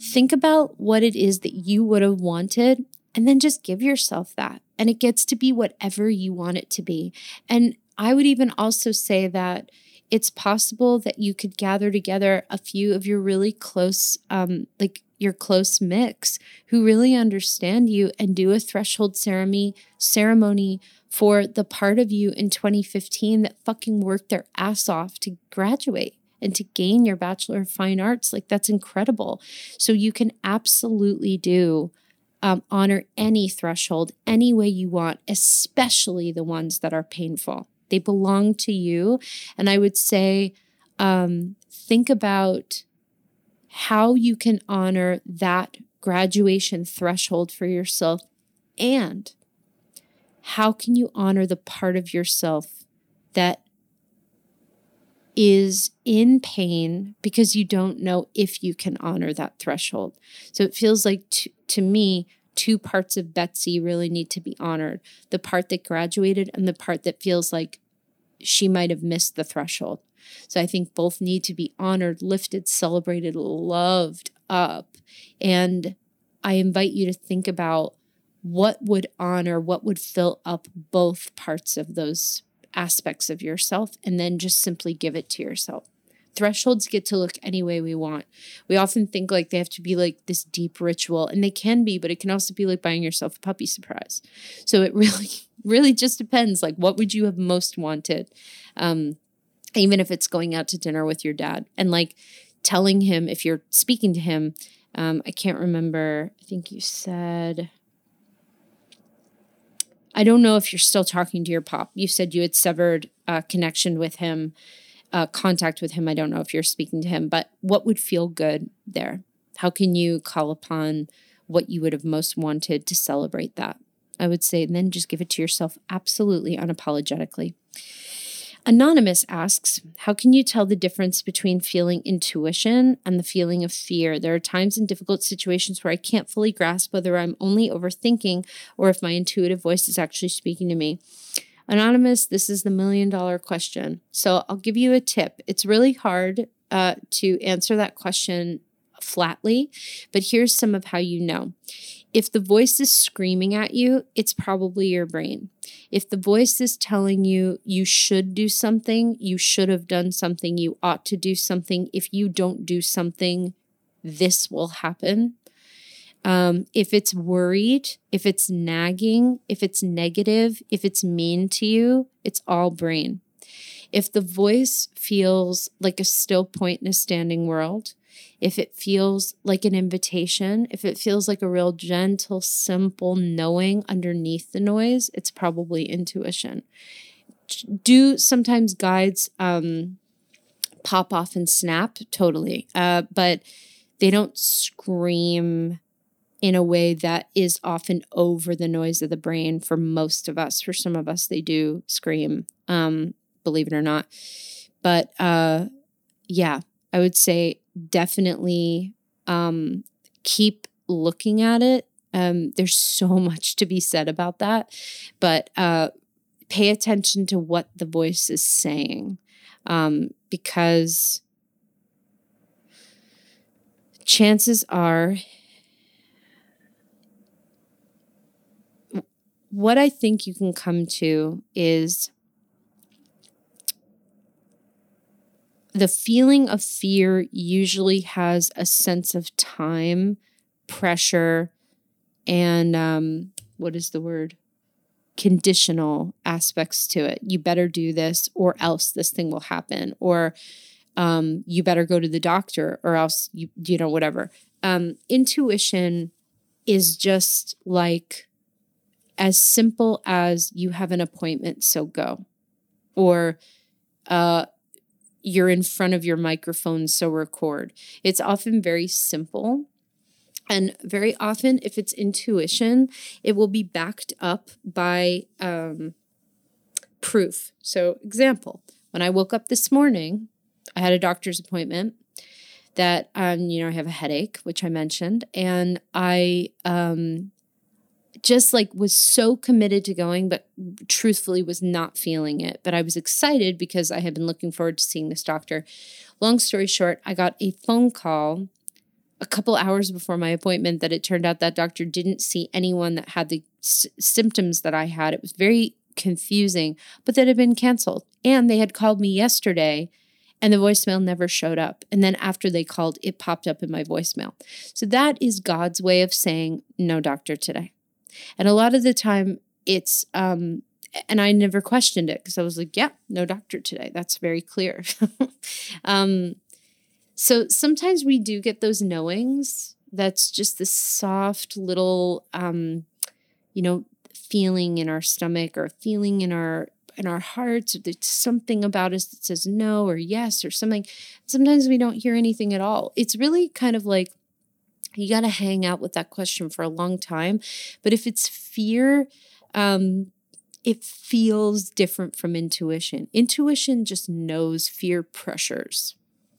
think about what it is that you would have wanted and then just give yourself that. And it gets to be whatever you want it to be. And I would even also say that it's possible that you could gather together a few of your really close, um, like your close mix who really understand you and do a threshold ceremony ceremony for the part of you in 2015 that fucking worked their ass off to graduate and to gain your bachelor of fine arts. Like that's incredible. So you can absolutely do um, honor any threshold any way you want especially the ones that are painful they belong to you and i would say um, think about how you can honor that graduation threshold for yourself and how can you honor the part of yourself that is in pain because you don't know if you can honor that threshold. So it feels like to, to me, two parts of Betsy really need to be honored the part that graduated and the part that feels like she might have missed the threshold. So I think both need to be honored, lifted, celebrated, loved up. And I invite you to think about what would honor, what would fill up both parts of those aspects of yourself, and then just simply give it to yourself. Thresholds get to look any way we want. We often think like they have to be like this deep ritual, and they can be, but it can also be like buying yourself a puppy surprise. So it really, really just depends. Like, what would you have most wanted? Um, even if it's going out to dinner with your dad and like telling him if you're speaking to him um, i can't remember i think you said i don't know if you're still talking to your pop you said you had severed uh, connection with him uh, contact with him i don't know if you're speaking to him but what would feel good there how can you call upon what you would have most wanted to celebrate that i would say and then just give it to yourself absolutely unapologetically Anonymous asks, How can you tell the difference between feeling intuition and the feeling of fear? There are times in difficult situations where I can't fully grasp whether I'm only overthinking or if my intuitive voice is actually speaking to me. Anonymous, this is the million dollar question. So I'll give you a tip. It's really hard uh, to answer that question flatly, but here's some of how you know. If the voice is screaming at you, it's probably your brain. If the voice is telling you you should do something, you should have done something, you ought to do something, if you don't do something, this will happen. Um, if it's worried, if it's nagging, if it's negative, if it's mean to you, it's all brain. If the voice feels like a still point in a standing world, if it feels like an invitation, if it feels like a real gentle, simple knowing underneath the noise, it's probably intuition. Do sometimes guides um, pop off and snap? Totally. Uh, but they don't scream in a way that is often over the noise of the brain for most of us. For some of us, they do scream, um, believe it or not. But uh, yeah, I would say definitely um, keep looking at it. Um, there's so much to be said about that, but uh, pay attention to what the voice is saying um, because chances are what I think you can come to is the feeling of fear usually has a sense of time, pressure, and um, what is the word? Conditional aspects to it. You better do this, or else this thing will happen, or um, you better go to the doctor, or else you you know whatever. Um, intuition is just like as simple as you have an appointment, so go, or uh, you're in front of your microphone, so record. It's often very simple. And very often, if it's intuition, it will be backed up by um, proof. So, example, when I woke up this morning, I had a doctor's appointment that, um, you know, I have a headache, which I mentioned, and I um, just like was so committed to going, but truthfully was not feeling it. But I was excited because I had been looking forward to seeing this doctor. Long story short, I got a phone call a couple hours before my appointment that it turned out that doctor didn't see anyone that had the s- symptoms that I had. It was very confusing, but that had been canceled. And they had called me yesterday and the voicemail never showed up. And then after they called, it popped up in my voicemail. So that is God's way of saying, no doctor today. And a lot of the time, it's, um, and I never questioned it because I was like, yeah, no doctor today. That's very clear. um, so sometimes we do get those knowings. That's just this soft little, um, you know, feeling in our stomach or feeling in our in our hearts. or There's something about us that says no or yes or something. Sometimes we don't hear anything at all. It's really kind of like you got to hang out with that question for a long time. But if it's fear, um, it feels different from intuition. Intuition just knows fear pressures.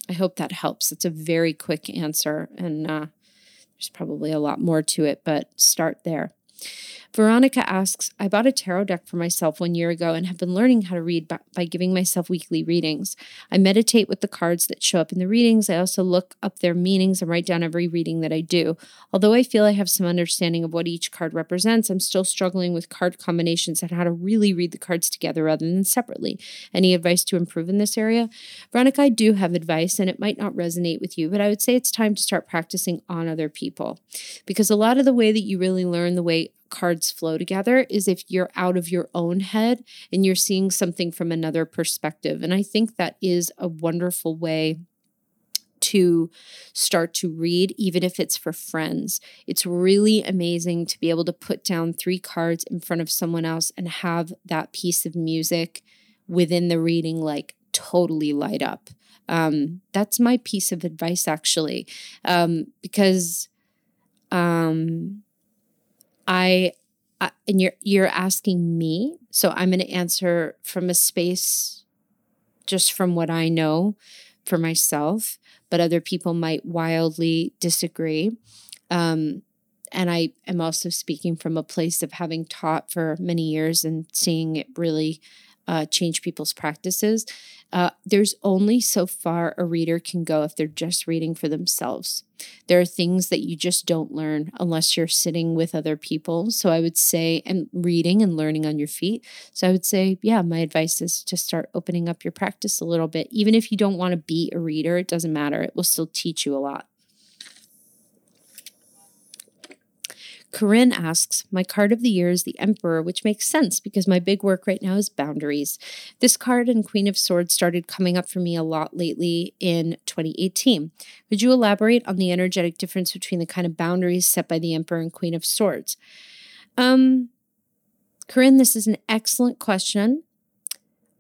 I hope that helps. It's a very quick answer, and uh, there's probably a lot more to it, but start there. Veronica asks I bought a tarot deck for myself one year ago and have been learning how to read by, by, giving myself weekly readings. I meditate with the cards that show up in the readings. I also look up their meanings and write down every reading that I do. Although I feel I have some understanding of what each card represents, I'm still struggling with card combinations and how to really read the cards together rather than separately. Any advice to improve in this area? Veronica, I do have advice and it might not resonate with you, but I would say it's time to start practicing on other people because a lot of the way that you really learn the way cards flow together is if you're out of your own head and you're seeing something from another perspective. And I think that is a wonderful way to start to read, even if it's for friends. It's really amazing to be able to put down three cards in front of someone else and have that piece of music within the reading like totally light up. Um, that's my piece of advice, actually, um, because um, I, I and you're you're asking me, so I'm going to answer from a space just from what I know for myself, but other people might wildly disagree. Um, and I am also speaking from a place of having taught for many years and seeing it really uh, change people's practices. Uh, there's only so far a reader can go if they're just reading for themselves. There are things that you just don't learn unless you're sitting with other people. So I would say, and reading and learning on your feet. So I would say, yeah, my advice is to start opening up your practice a little bit. Even if you don't want to be a reader, it doesn't matter. It will still teach you a lot. Corinne asks, My card of the year is the Emperor, which makes sense because my big work right now is boundaries. This card and Queen of Swords started coming up for me a lot lately in 2018. Would you elaborate on the energetic difference between the kind of boundaries set by the Emperor and Queen of Swords? Um, Corinne, this is an excellent question.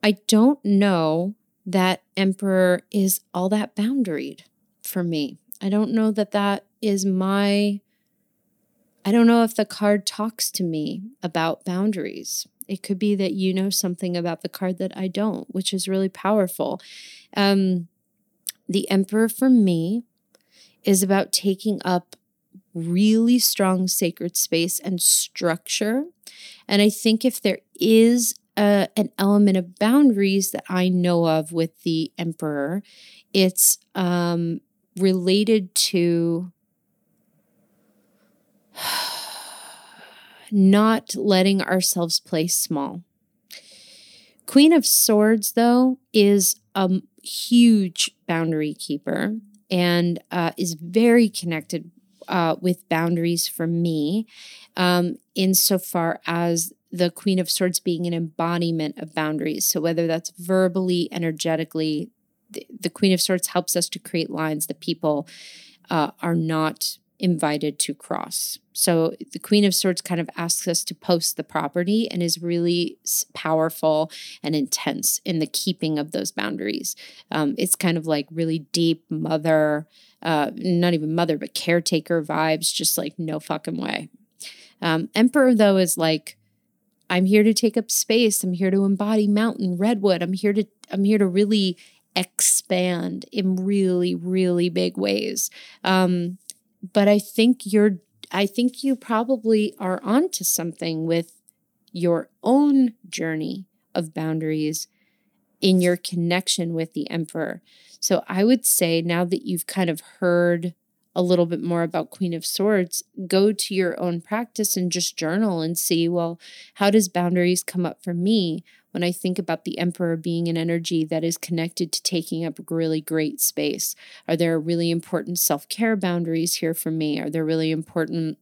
I don't know that Emperor is all that boundaried for me. I don't know that that is my I don't know if the card talks to me about boundaries. It could be that you know something about the card that I don't, which is really powerful. Um, the Emperor for me is about taking up really strong sacred space and structure. And I think if there is a, an element of boundaries that I know of with the Emperor, it's um, related to not letting ourselves play small. Queen of Swords, though, is a huge boundary keeper and uh, is very connected uh, with boundaries for me, um, insofar as the Queen of Swords being an embodiment of boundaries. So, whether that's verbally, energetically, the, the Queen of Swords helps us to create lines that people uh, are not invited to cross. So the Queen of Swords kind of asks us to post the property and is really powerful and intense in the keeping of those boundaries. Um, it's kind of like really deep mother, uh, not even mother, but caretaker vibes, just like no fucking way. Um, Emperor, though, is like, I'm here to take up space. I'm here to embody mountain redwood. I'm here to I'm here to really expand in really really big ways. Um, but I think you're I think you probably are onto something with your own journey of boundaries in your connection with the emperor. So I would say now that you've kind of heard a little bit more about Queen of Swords, go to your own practice and just journal and see, well, how does boundaries come up for me when I think about the Emperor being an energy that is connected to taking up really great space? Are there really important self care boundaries here for me? Are there really important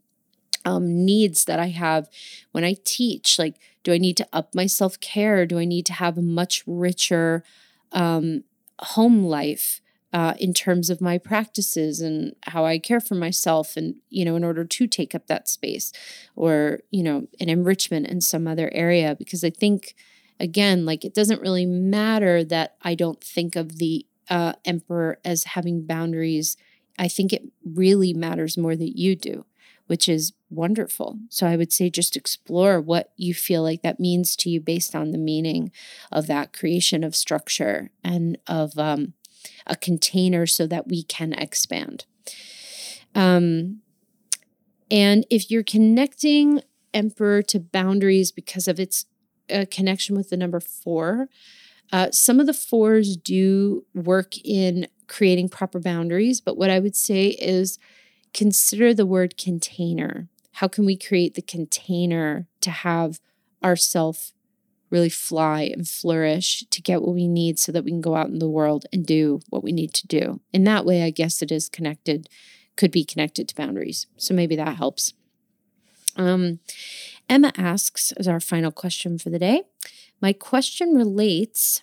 um, needs that I have when I teach? Like, do I need to up my self care? Do I need to have a much richer um, home life? Uh, in terms of my practices and how I care for myself, and you know, in order to take up that space, or you know, an enrichment in some other area, because I think, again, like it doesn't really matter that I don't think of the uh, emperor as having boundaries. I think it really matters more that you do which is wonderful. So I would say just explore what you feel like that means to you based on the meaning of that creation of structure and of um, a container so that we can expand. Um, and if you're connecting Emperor to boundaries because of its uh, connection with the number four, uh, some of the fours do work in creating proper boundaries, but what I would say is consider the word container. How can we create the container to have ourself really fly and flourish to get what we need so that we can go out in the world and do what we need to do? In that way, I guess it is connected, could be connected to boundaries. So maybe that helps. Um, Emma asks, as our final question for the day, my question relates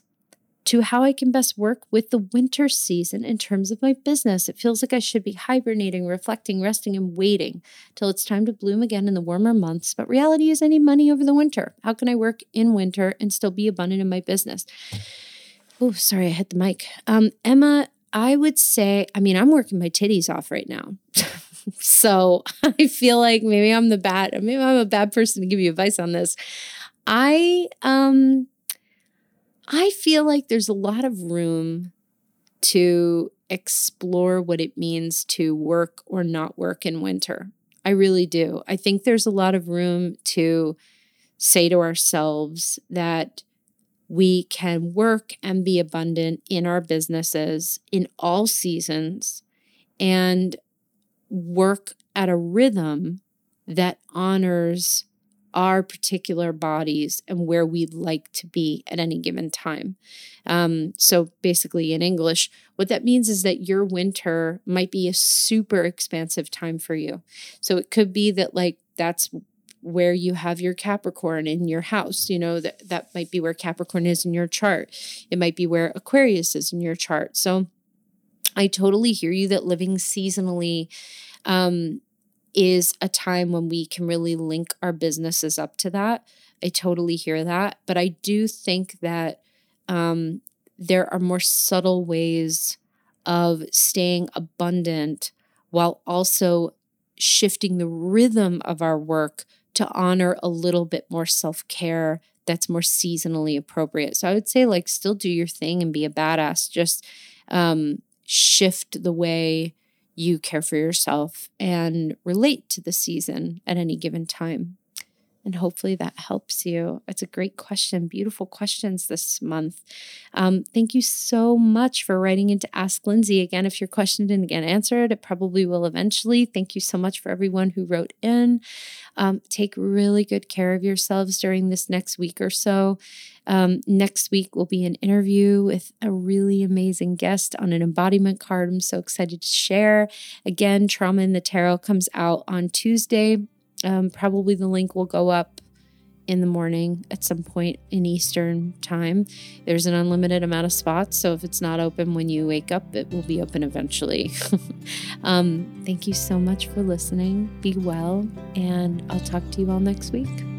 to how I can best work with the winter season in terms of my business. It feels like I should be hibernating, reflecting, resting, and waiting till it's time to bloom again in the warmer months. But reality is, I need money over the winter. How can I work in winter and still be abundant in my business? Oh, sorry, I hit the mic. Um, Emma, I would say, I mean, I'm working my titties off right now. so I feel like maybe I'm the bad, maybe I'm a bad person to give you advice on this. I um I feel like there's a lot of room to explore what it means to work or not work in winter. I really do. I think there's a lot of room to say to ourselves that we can work and be abundant in our businesses in all seasons and work at a rhythm that honors our particular bodies and where we'd like to be at any given time. Um, so, basically, in English, what that means is that your winter might be a super expansive time for you. So, it could be that, like, that's where you have your Capricorn in your house. You know, that, that might be where Capricorn is in your chart. It might be where Aquarius is in your chart. So, I totally hear you that living seasonally um, is a time when we can really link our businesses up to that. I totally hear that. But I do think that um, there are more subtle ways of staying abundant while also shifting the rhythm of our work to honor a little bit more self care that's more seasonally appropriate. So I would say, like, still do your thing and be a badass. Just um, shift the way you care for yourself and relate to the season at any given time. And hopefully that helps you. It's a great question. Beautiful questions this month. Um, thank you so much for writing in to Ask Lindsay. Again, if your question didn't get answered, it probably will eventually. Thank you so much for everyone who wrote in. Um, take really good care of yourselves during this next week or so. Um, next week will be an interview with a really amazing guest on an embodiment card. I'm so excited to share. Again, Trauma in the Tarot comes out on Tuesday. Um, probably the link will go up in the morning at some point in Eastern time. There's an unlimited amount of spots, so if it's not open when you wake up, it will be open eventually. um, thank you so much for listening. Be well, and I'll talk to you all next week.